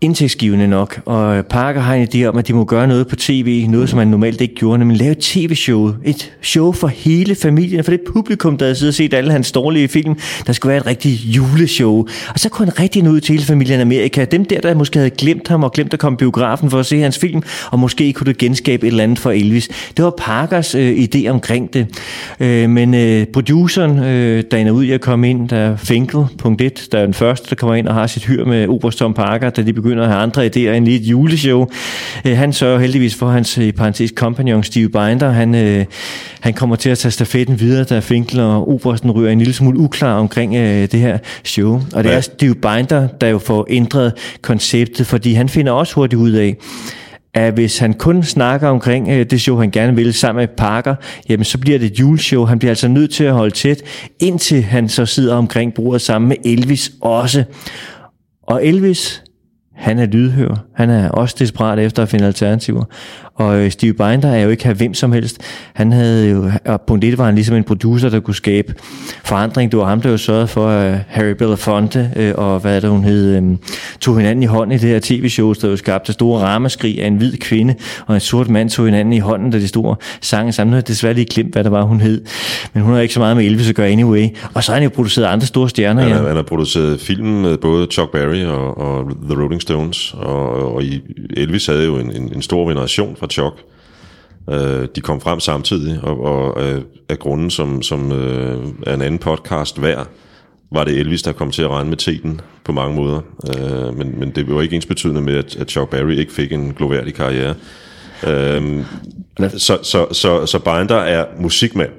indtægtsgivende nok, og Parker har en idé om, at de må gøre noget på tv, noget som man normalt ikke gjorde, men lave et tv-show, et show for hele familien, for det publikum, der havde siddet og set alle hans dårlige film, der skulle være et rigtigt juleshow, og så kunne han rigtig nå ud til hele familien Amerika, dem der, der måske havde glemt ham og glemt at komme biografen for at se hans film, og måske kunne det genskabe et eller andet for Elvis. Det var Parkers øh, idé omkring det, øh, men øh, produceren, øh, der er ud i at komme ind, der er Finkel, punkt 1, der er den første, der kommer ind og har sit hyr med Oberst Tom Parker, da de begynder at have andre idéer end lige et juleshow. Øh, han sørger heldigvis for hans, i parentes, compagnon Steve Binder. Han, øh, han kommer til at tage stafetten videre, da Finkel og Obersten ryger en lille smule uklar omkring øh, det her show. Og det ja. er Steve Binder, der jo får ændret konceptet, fordi han finder også hurtigt ud af, at hvis han kun snakker omkring øh, det show, han gerne vil sammen med Parker, jamen så bliver det et juleshow. Han bliver altså nødt til at holde tæt, indtil han så sidder omkring bordet sammen med Elvis også. Og Elvis, han er lydhør. Han er også desperat efter at finde alternativer. Og øh, Steve Binder er jo ikke her hvem som helst. Han havde jo, og punkt 1 var han ligesom en producer, der kunne skabe forandring. Det var ham, der jo sørgede for, at Harry Belafonte øh, og hvad der hun hed, øh, tog hinanden i hånden i det her tv-show, der jo skabte store ramaskrig af en hvid kvinde, og en sort mand tog hinanden i hånden, da de store sange sammen. Nu har desværre lige glemt, hvad der var, hun hed. Men hun har ikke så meget med Elvis at gøre anyway. Og så har han jo produceret andre store stjerner. Han, ja. han har produceret film med både Chuck Berry og, og The Rolling Stones, og, og Elvis havde jo en, en, en stor veneration fra Chuck. Øh, de kom frem samtidig, og, og af, af grunden, som, som øh, er en anden podcast værd, var det Elvis, der kom til at regne med teten på mange måder. Øh, men, men det var ikke ens betydende med, at, at Chuck Berry ikke fik en gloværdig karriere. Øh, så, så, så, så Binder er musikmand.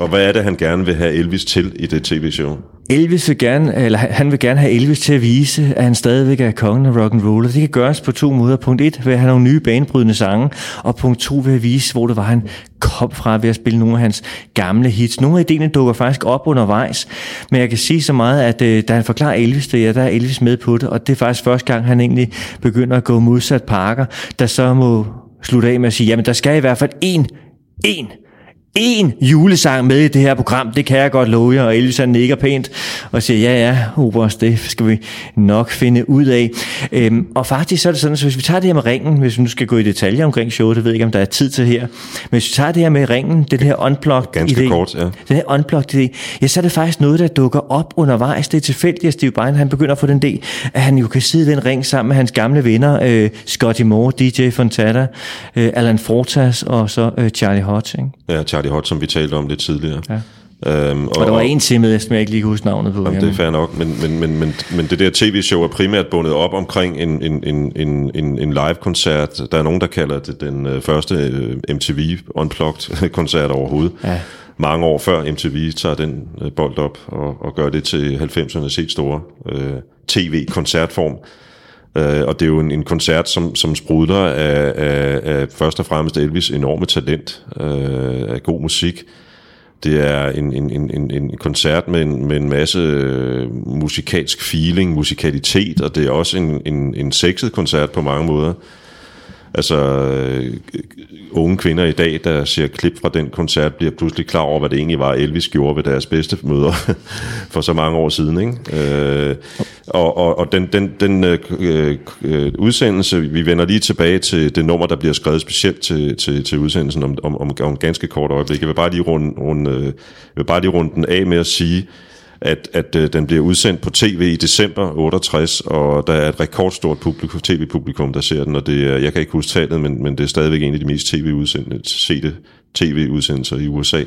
Og hvad er det, han gerne vil have Elvis til i det tv-show? Elvis vil gerne, eller han vil gerne have Elvis til at vise, at han stadigvæk er kongen af rock and roll. Det kan gøres på to måder. Punkt 1 ved at have nogle nye banebrydende sange, og punkt 2 ved at vise, hvor det var, han kom fra ved at spille nogle af hans gamle hits. Nogle af idéerne dukker faktisk op undervejs, men jeg kan sige så meget, at øh, da han forklarer Elvis det, ja, der er Elvis med på det, og det er faktisk første gang, han egentlig begynder at gå modsat Parker, der så må slutte af med at sige, jamen der skal i hvert fald en, en én julesang med i det her program, det kan jeg godt love jer, og Elvis han nikker pænt og siger, ja ja, Obers, det skal vi nok finde ud af. Øhm, og faktisk så er det sådan, så hvis vi tager det her med ringen, hvis vi nu skal gå i detaljer omkring showet, det ved jeg ikke, om der er tid til her, men hvis vi tager det her med ringen, det her unplugged Ganske idé, kort, ja. den her unplugged idé, ja, så er det faktisk noget, der dukker op undervejs. Det er tilfældigt, at Steve Byrne, han begynder at få den del, at han jo kan sidde i den ring sammen med hans gamle venner, øh, Scotty Moore, DJ Fontana, øh, Alan Fortas og så øh, Charlie Hodge. Ikke? Ja, Charlie Hodge, som vi talte om lidt tidligere. Ja. Øhm, og, og der var en til med, som jeg ikke lige kan huske navnet på. Jamen, det er fair nok, men, men, men, men, men det der tv-show er primært bundet op omkring en, en, en, en, en, en live-koncert. Der er nogen, der kalder det den øh, første øh, MTV Unplugged-koncert [laughs] overhovedet. Ja. Mange år før MTV tager den øh, bold op og, og gør det til 90'ernes helt store øh, tv-koncertform. Øh, og det er jo en, en koncert, som, som sprudler af, af, af først og fremmest Elvis enorme talent, øh, af god musik, det er en, en, en, en koncert med en, med en masse øh, musikalsk feeling, musikalitet, og det er også en, en, en sexet koncert på mange måder. Altså, øh, unge kvinder i dag, der ser klip fra den koncert, bliver pludselig klar over, hvad det egentlig var, Elvis gjorde ved deres bedste møder [laughs] for så mange år siden. Ikke? Øh, og og, og den, den, den øh, øh, øh, udsendelse, vi vender lige tilbage til det nummer, der bliver skrevet specielt til, til, til udsendelsen om, om, om, om ganske kort øjeblik. Jeg vil bare lige runde, runde, øh, jeg vil bare lige runde den af med at sige, at, at øh, den bliver udsendt på tv i december 68, og der er et rekordstort publikum, tv-publikum, der ser den, og det er, jeg kan ikke huske tallet, men, men det er stadigvæk en af de mest tv-udsendte, tv-udsendelser i USA.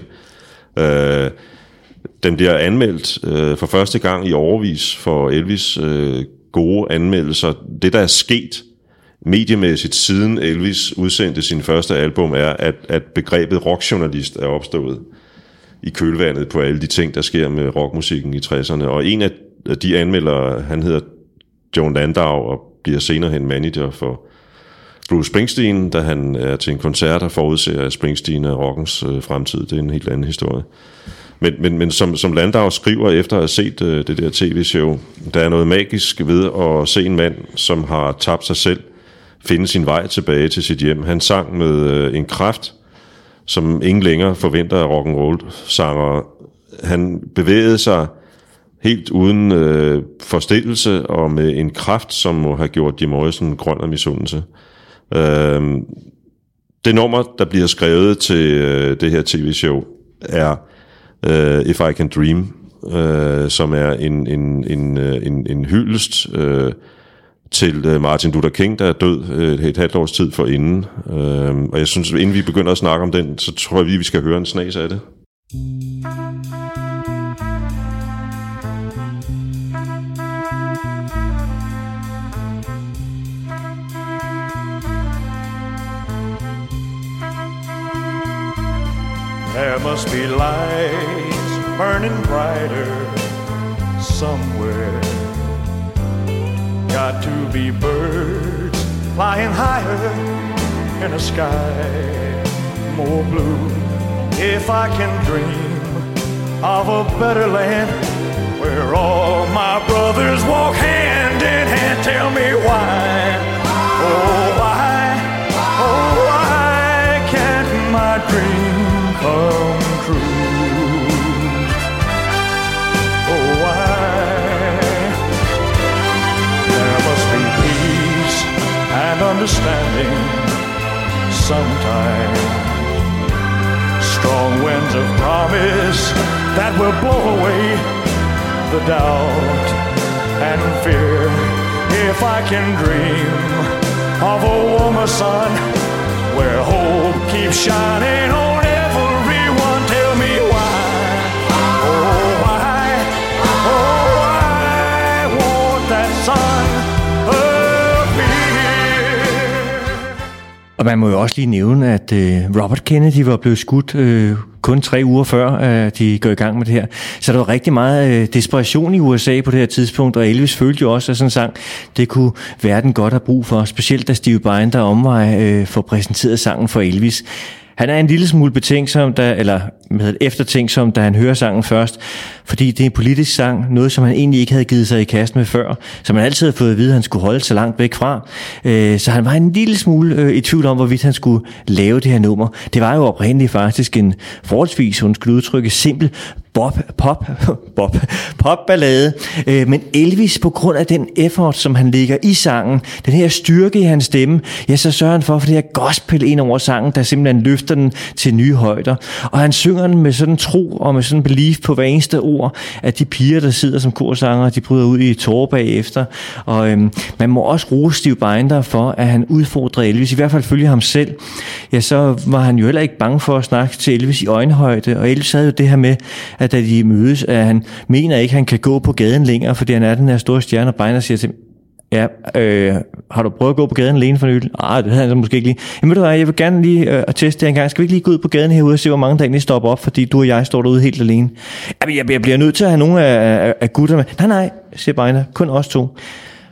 Øh, den bliver anmeldt øh, for første gang i overvis for Elvis øh, gode anmeldelser. Det, der er sket mediemæssigt siden Elvis udsendte sin første album, er, at, at begrebet rockjournalist er opstået i kølvandet på alle de ting, der sker med rockmusikken i 60'erne. Og en af de anmeldere, han hedder John Landau, og bliver senere hen manager for Bruce Springsteen, da han er til en koncert og forudser, at Springsteen er rockens øh, fremtid. Det er en helt anden historie. Men, men, men som, som Landau skriver efter at have set øh, det der tv-show, der er noget magisk ved at se en mand, som har tabt sig selv, finde sin vej tilbage til sit hjem. Han sang med øh, en kraft, som ingen længere forventer af rock and roll sanger. Han bevægede sig helt uden øh, forstillelse og med en kraft, som må have gjort Jim Morrison grøn af misundelse. Øh, det nummer, der bliver skrevet til øh, det her tv-show, er øh, If I Can Dream, øh, som er en, en, en, øh, en, en hyldest øh, til øh, Martin Luther King, der er død øh, et halvt års tid for inden. Øh, og jeg synes, inden vi begynder at snakke om den, så tror jeg, vi skal høre en snas af det. There must be lights burning brighter somewhere got to be birds flying higher in a sky. More blue. If I can dream of a better land where all my brothers walk hand in hand, tell me why, oh why, oh why can't my dream come understanding sometime. Strong winds of promise that will blow away the doubt and fear. If I can dream of a warmer sun where hope keeps shining on Og man må jo også lige nævne, at øh, Robert Kennedy var blevet skudt øh, kun tre uger før, at de går i gang med det her. Så der var rigtig meget øh, desperation i USA på det her tidspunkt, og Elvis følte jo også, at sådan en sang, det kunne verden godt have brug for, specielt da Steve Binder omvej øh, får præsenteret sangen for Elvis. Han er en lille smule betænksom, da, eller med eftertænksom, da han hører sangen først, fordi det er en politisk sang, noget som han egentlig ikke havde givet sig i kast med før, som han altid havde fået at vide, at han skulle holde så langt væk fra. Øh, så han var en lille smule øh, i tvivl om, hvorvidt han skulle lave det her nummer. Det var jo oprindeligt faktisk en forholdsvis, hun skulle udtrykke, simpel pop, pop, pop, popballade. Øh, men Elvis, på grund af den effort, som han ligger i sangen, den her styrke i hans stemme, ja, så sørger han for for det her gospel ind over sangen, der simpelthen løfter den til nye højder. Og han synger den med sådan tro og med sådan belief på hver eneste ord, at de piger, der sidder som korsanger, de bryder ud i tårer bagefter. Og øhm, man må også rose Steve Binder for, at han udfordrer Elvis, i hvert fald følge ham selv. Ja, så var han jo heller ikke bange for at snakke til Elvis i øjenhøjde, og Elvis havde jo det her med, at da de mødes, at han mener ikke, at han kan gå på gaden længere, fordi han er den her store stjerne, og Beiner siger til Ja, øh, har du prøvet at gå på gaden alene for nylig? Nej, det havde han så måske ikke lige. Jamen ved du hvad, jeg vil gerne lige øh, teste det en gang. Skal vi ikke lige gå ud på gaden herude og se, hvor mange der egentlig stopper op, fordi du og jeg står derude helt alene? Jamen, jeg, jeg bliver nødt til at have nogle af, af, af gutterne med. Nej, nej, siger Beiner. Kun os to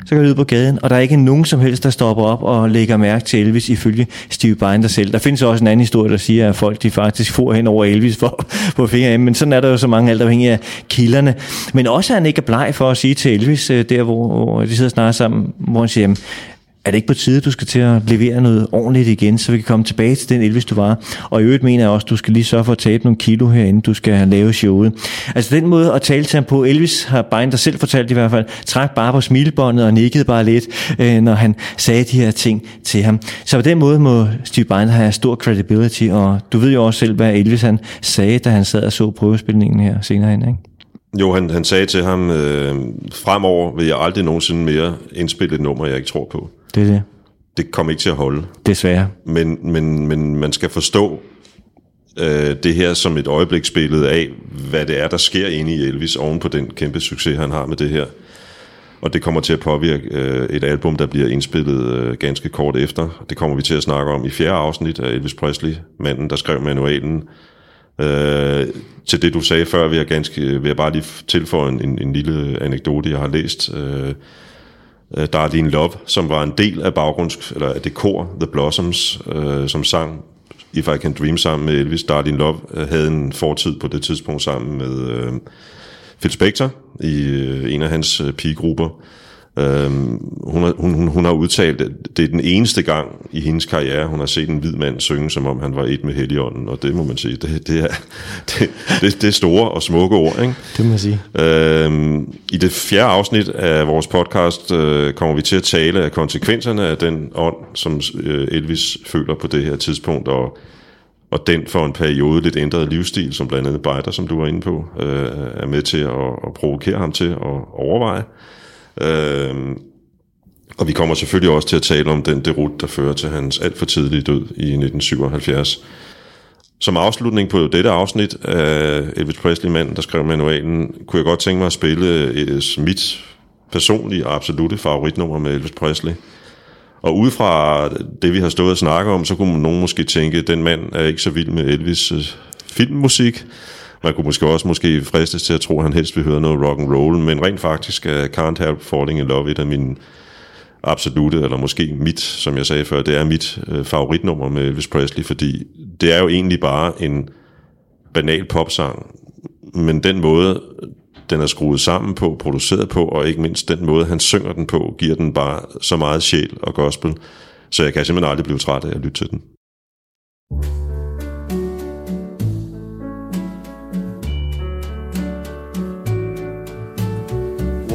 så går vi ud på gaden, og der er ikke nogen som helst, der stopper op og lægger mærke til Elvis ifølge Steve Binder selv. Der findes også en anden historie, der siger, at folk de faktisk får hen over Elvis for, [laughs] på fingeren, men sådan er der jo så mange alt afhængig af kilderne. Men også at han ikke er bleg for at sige til Elvis, øh, der hvor, hvor de sidder snart sammen, hvor han siger, er det ikke på tide, du skal til at levere noget ordentligt igen, så vi kan komme tilbage til den Elvis, du var? Og i øvrigt mener jeg også, at du skal lige sørge for at tabe nogle kilo herinde, du skal lave showet. Altså den måde at tale til ham på, Elvis har Binder selv fortalt i hvert fald, træk bare på smilebåndet og nikkede bare lidt, øh, når han sagde de her ting til ham. Så på den måde må Steve Bein have stor credibility, og du ved jo også selv, hvad Elvis han sagde, da han sad og så prøvespilningen her senere hen, ikke? Jo, han, han sagde til ham, øh, fremover vil jeg aldrig nogensinde mere indspille et nummer, jeg ikke tror på. Det er det. Det kommer ikke til at holde. Desværre. Men, men, men man skal forstå øh, det her som et øjebliksbillede af, hvad det er, der sker inde i Elvis oven på den kæmpe succes, han har med det her. Og det kommer til at påvirke øh, et album, der bliver indspillet øh, ganske kort efter. Det kommer vi til at snakke om i fjerde afsnit af Elvis Presley, manden, der skrev manualen. Øh, til det, du sagde før, vil jeg, ganske, vil jeg bare lige tilføje en, en, en lille anekdote, jeg har læst. Øh, øh, Darlene Love, som var en del af baggrunds, eller af det kor, The Blossoms, øh, som sang If I Can Dream sammen med Elvis. Darlene Love øh, havde en fortid på det tidspunkt sammen med øh, Phil Spector i øh, en af hans øh, pigegrupper. Øhm, hun, har, hun, hun har udtalt, at det er den eneste gang i hendes karriere, hun har set en hvid mand synge, som om han var et med Helligånden, og det må man sige, det, det, er, det, det, det er store og smukke ord. Ikke? Det må man sige. Øhm, I det fjerde afsnit af vores podcast øh, kommer vi til at tale af konsekvenserne af den ånd, som øh, Elvis føler på det her tidspunkt, og og den for en periode lidt ændrede livsstil, som blandt andet Bejder, som du var inde på, øh, er med til at, at provokere ham til at overveje. Øh, Øhm, og vi kommer selvfølgelig også til at tale om den derut, der fører til hans alt for tidlige død i 1977. Som afslutning på dette afsnit af Elvis Presley, manden, der skrev manualen, kunne jeg godt tænke mig at spille øh, mit personlige og absolute favoritnummer med Elvis Presley. Og ud fra det, vi har stået og snakket om, så kunne nogen måske tænke, at den mand er ikke så vild med Elvis' øh, filmmusik. Man kunne måske også måske fristes til at tro, at han helst vil høre noget rock and roll, men rent faktisk er Can't Help Falling in Love et af mine absolute, eller måske mit, som jeg sagde før, det er mit øh, favoritnummer med Elvis Presley, fordi det er jo egentlig bare en banal popsang, men den måde, den er skruet sammen på, produceret på, og ikke mindst den måde, han synger den på, giver den bare så meget sjæl og gospel, så jeg kan simpelthen aldrig blive træt af at lytte til den.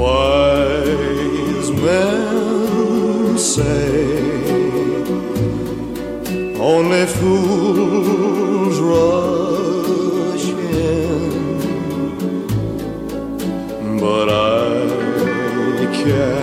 Wise men say only fools rush in, but I can't